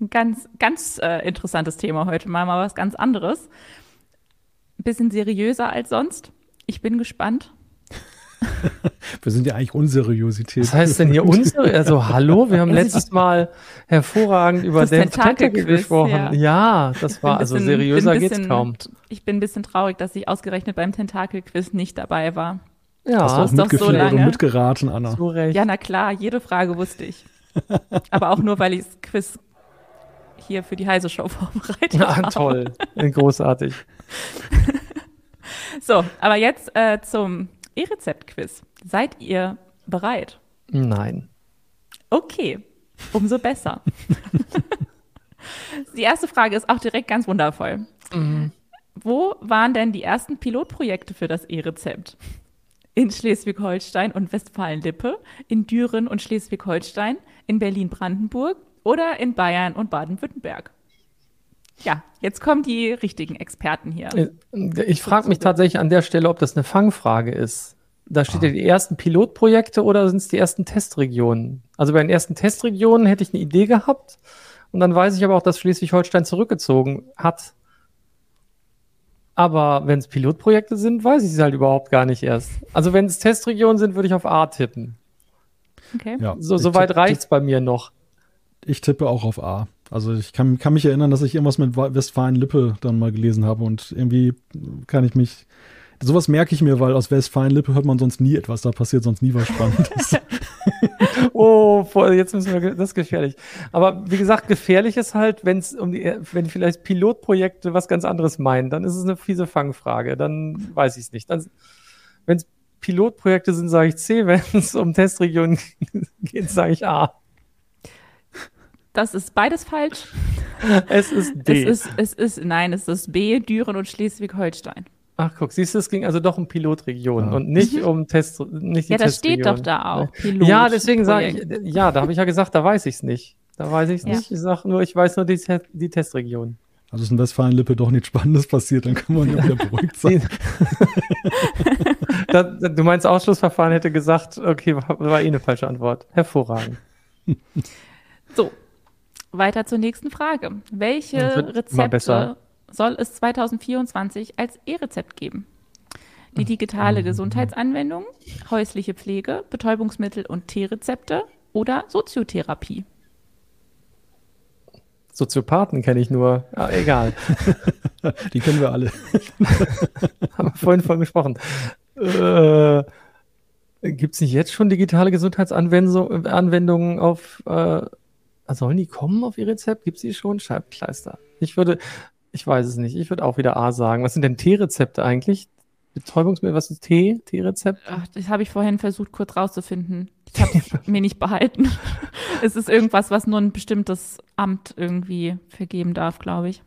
Ein ganz, ganz äh, interessantes Thema heute mal, mal was ganz anderes. Ein bisschen seriöser als sonst. Ich bin gespannt. Wir sind ja eigentlich Unseriosität. Was heißt denn hier unsere? Also hallo, wir haben Also letztes Mal hervorragend über den Tentakel-Quiz, Tentakel gesprochen. ja. Ja, das war also bisschen- seriöser bin ein geht's bisschen- kaum. Ich bin ein bisschen traurig, dass ich ausgerechnet beim Tentakel-Quiz nicht dabei war. Hast du Ja, auch ist doch so mitgefiebert und lange. mitgeraten, Anna. so recht. Ja, na klar, jede Frage wusste ich. Aber auch nur, weil ich das Quiz hier für die Heise Show vorbereitet Ah, habe. toll, großartig. So, aber jetzt äh, zum E-Rezept-Quiz. Seid ihr bereit? Nein. Okay, umso besser. die erste Frage ist auch direkt ganz wundervoll. Wo waren denn die ersten Pilotprojekte für das E-Rezept? In Schleswig-Holstein und Westfalen-Lippe, in Düren und Schleswig-Holstein, in Berlin-Brandenburg oder in Bayern und Baden-Württemberg? Ja, jetzt kommen die richtigen Experten hier. Äh, Ich frage mich tatsächlich an der Stelle, ob das eine Fangfrage ist. Da steht ja die ersten Pilotprojekte oder sind es die ersten Testregionen? Also bei den ersten Testregionen hätte ich eine Idee gehabt und dann weiß ich aber auch, dass Schleswig-Holstein zurückgezogen hat. Aber wenn es Pilotprojekte sind, weiß ich es halt überhaupt gar nicht erst. Also wenn es Testregionen sind, würde ich auf A tippen. Okay. Ja, So, so weit tipp- reicht's bei mir noch. Ich tippe auch auf A. Also ich kann, kann mich erinnern, dass ich irgendwas mit Westfalen-Lippe dann mal gelesen habe und irgendwie kann ich mich. Sowas merke ich mir, weil aus Westfalen-Lippe hört man sonst nie etwas, da passiert sonst nie was Spannendes. Oh, jetzt müssen wir, das ist gefährlich. Aber wie gesagt, gefährlich ist halt, wenn es um die, wenn vielleicht Pilotprojekte was ganz anderes meinen, dann ist es eine fiese Fangfrage. Dann weiß ich es nicht. Wenn es Pilotprojekte sind, sage ich C. Wenn es um Testregionen geht, sage ich A. Das ist beides falsch. Es ist D. Es ist, es ist, nein, es ist B, Düren und Schleswig-Holstein. Ach, guck, siehst du, es ging also doch um Pilotregionen Ja. und nicht um Test, nicht die Ja, das steht doch da auch. Ja, deswegen sage ich, ja, da habe ich ja gesagt, da weiß ich es nicht. Da weiß ich es Ja. nicht. Ich sage nur, ich weiß nur die, die Testregion. Also ist in Westfalen-Lippe doch nichts Spannendes passiert, dann kann man ja wieder beruhigt sein. Da, da- du meinst, Ausschlussverfahren hätte gesagt, okay, war, war eh eine falsche Antwort. Hervorragend. So, weiter zur nächsten Frage. Welche Rezepte soll es 2024 als E-Rezept geben? Die digitale Gesundheitsanwendung, häusliche Pflege, Betäubungsmittel und Teerezepte oder Soziotherapie? Soziopathen kenne ich nur. Ah, egal. Die kennen wir alle. Haben wir vorhin von gesprochen. Äh, Gibt es nicht jetzt schon digitale Gesundheitsanwendungen Anwendungen auf, äh, sollen die kommen auf ihr Rezept? Gibt es die schon? Scheibkleister. Ich würde, ich weiß es nicht. Ich würde auch wieder A sagen. Was sind denn T-Rezepte eigentlich? Betäubungsmittel, was ist T? T-Rezept? Ach, das habe ich vorhin versucht kurz rauszufinden. Ich habe es mir nicht behalten. es ist irgendwas, was nur ein bestimmtes Amt irgendwie vergeben darf, glaube ich.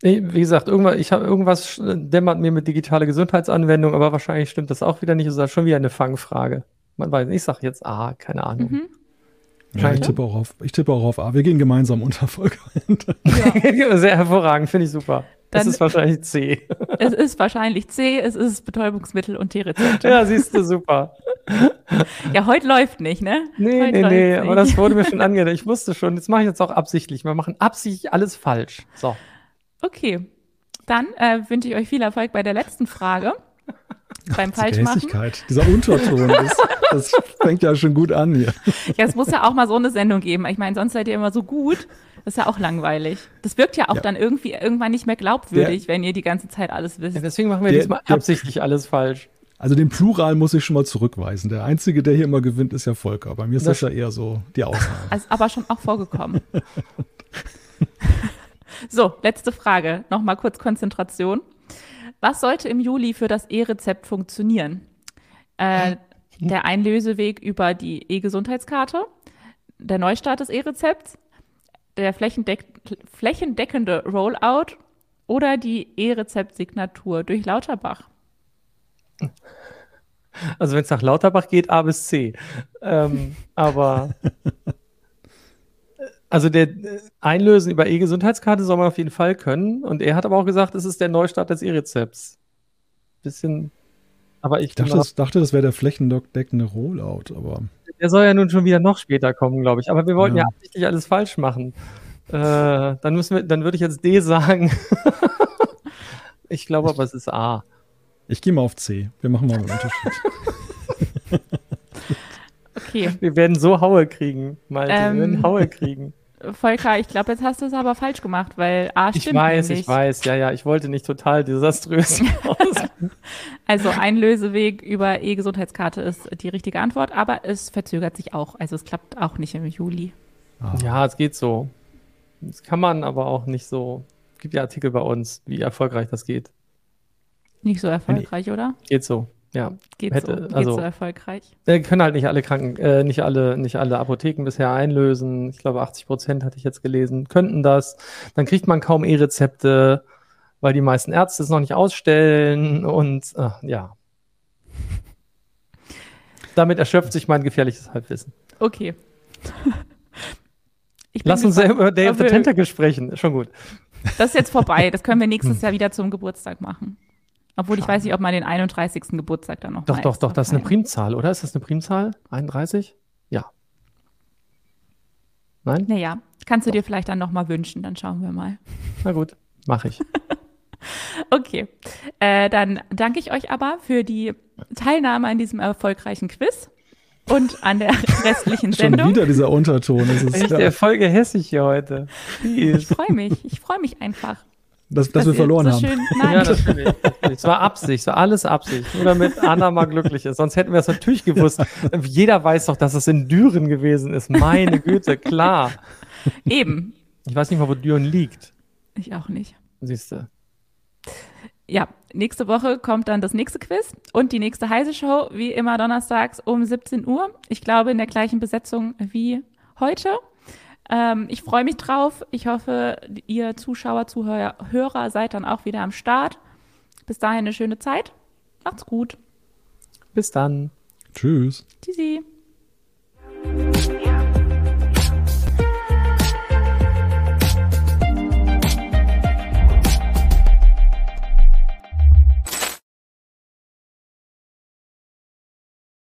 Wie gesagt, irgendwas, ich habe irgendwas dämmert mir mit digitale Gesundheitsanwendung, aber wahrscheinlich stimmt das auch wieder nicht. Das ist schon wieder eine Fangfrage. Man weiß nicht, ich sage jetzt A, keine Ahnung. Mhm. Ja, ich Ja. tippe auch auf, ich tippe auch auf A. Wir gehen gemeinsam unter Folge. Sehr hervorragend, finde ich super. Das Dann, ist wahrscheinlich C. es ist wahrscheinlich C, es ist Betäubungsmittel und T-Rezepte. Ja, siehst du, super. Ja, heute läuft nicht, ne? Nee, heute nee, nee, nicht. aber das wurde mir schon angehört. Ich wusste schon, jetzt mache ich jetzt auch absichtlich. Wir machen absichtlich alles falsch. So. Okay, dann äh, wünsche ich euch viel Erfolg bei der letzten Frage. Beim Falschmachen. Dieser Unterton, das, das fängt ja schon gut an hier. Ja, es muss ja auch mal so eine Sendung geben. Ich meine, sonst seid ihr immer so gut. Das ist ja auch langweilig. Das wirkt ja auch Ja. dann irgendwie irgendwann nicht mehr glaubwürdig, wenn ihr die ganze Zeit alles wisst. Ja, deswegen machen wir Der- diesmal der- absichtlich alles falsch. Also den Plural muss ich schon mal zurückweisen. Der Einzige, der hier immer gewinnt, ist ja Volker. Bei mir ist das, Das- ja eher so die Ausnahme. Also, aber schon auch vorgekommen. so, letzte Frage. Nochmal kurz Konzentration. Was sollte im Juli für das E-Rezept funktionieren? Äh, der Einlöseweg über die E-Gesundheitskarte, der Neustart des E-Rezepts, der flächendeck flächendeckende Rollout oder die E-Rezept-Signatur durch Lauterbach? Also wenn es nach Lauterbach geht, A bis C. Ähm, aber also der äh, Einlösen über E-Gesundheitskarte soll man auf jeden Fall können. Und er hat aber auch gesagt, es ist der Neustart des E-Rezepts. Bisschen. Aber ich, Ich dachte, das, dachte, das wäre der flächendeckende Rollout, aber der soll ja nun schon wieder noch später kommen, glaube ich. Aber wir wollten ja, Ja. absichtlich alles falsch machen. Äh, dann müssen wir, dann würde ich jetzt D sagen. ich glaube aber, es ist A. ich gehe mal auf C. Wir machen mal einen Unterschied. Okay, Wir werden so Haue kriegen, Malte. Ähm, wir werden Haue kriegen. Volker, ich glaube, jetzt hast du es aber falsch gemacht, weil A Ich stimmt weiß, nämlich. ich weiß, ja, ja, ich wollte nicht total desaströs. Also Einlöseweg über E-Gesundheitskarte ist die richtige Antwort, aber es verzögert sich auch. Also es klappt auch nicht im Juli. ja, es geht so. Das kann man aber auch nicht so. Es gibt ja Artikel bei uns, wie erfolgreich das geht. Nicht so erfolgreich, oder? Geht so, ja. Geht, Hätte- so, geht also- so erfolgreich. Wir können halt nicht alle Kranken, äh, nicht alle, nicht alle Apotheken bisher einlösen. Ich glaube, 80 Prozent hatte ich jetzt gelesen, könnten das. Dann kriegt man kaum E-Rezepte, weil die meisten Ärzte es noch nicht ausstellen und äh, ja. Damit erschöpft sich mein gefährliches Halbwissen. Okay. Lass uns über Day of the Tentacle sprechen. Schon gut. Das ist jetzt vorbei. Das können wir nächstes Jahr wieder zum Geburtstag machen. Obwohl ich weiß nicht, ob man den 31. Geburtstag dann noch Doch, doch, doch, das ist eine. Primzahl, oder? Ist das eine Primzahl? 31? Ja. Nein? Naja, kannst du dir vielleicht dann noch mal wünschen, dann schauen wir mal. Na gut, mache ich. Okay, äh, dann danke ich euch aber für die Teilnahme an diesem erfolgreichen Quiz und an der restlichen Schon Sendung. wieder dieser Unterton. Das, ist, Echt ja, der Folge hässlich hier heute. Ich freue mich, ich freue mich einfach. Dass, dass wir ihr verloren so haben. Schön, nein, Ja, natürlich. natürlich. Es war Absicht, es war alles Absicht. Nur damit Anna mal glücklich ist. Sonst hätten wir es natürlich gewusst. Jeder weiß doch, dass es in Düren gewesen ist. Meine Güte, klar. eben. Ich weiß nicht mal, wo Düren liegt. Ich auch nicht. Siehst du. Ja, nächste Woche kommt dann das nächste Quiz und die nächste Heise Show, wie immer donnerstags um 17 Uhr. Ich glaube in der gleichen Besetzung wie heute. Ähm, ich freue mich drauf. Ich hoffe, ihr Zuschauer, Zuhörer Hörer seid dann auch wieder am Start. Bis dahin eine schöne Zeit. Macht's gut. Bis dann. Tschüss. Tschüssi.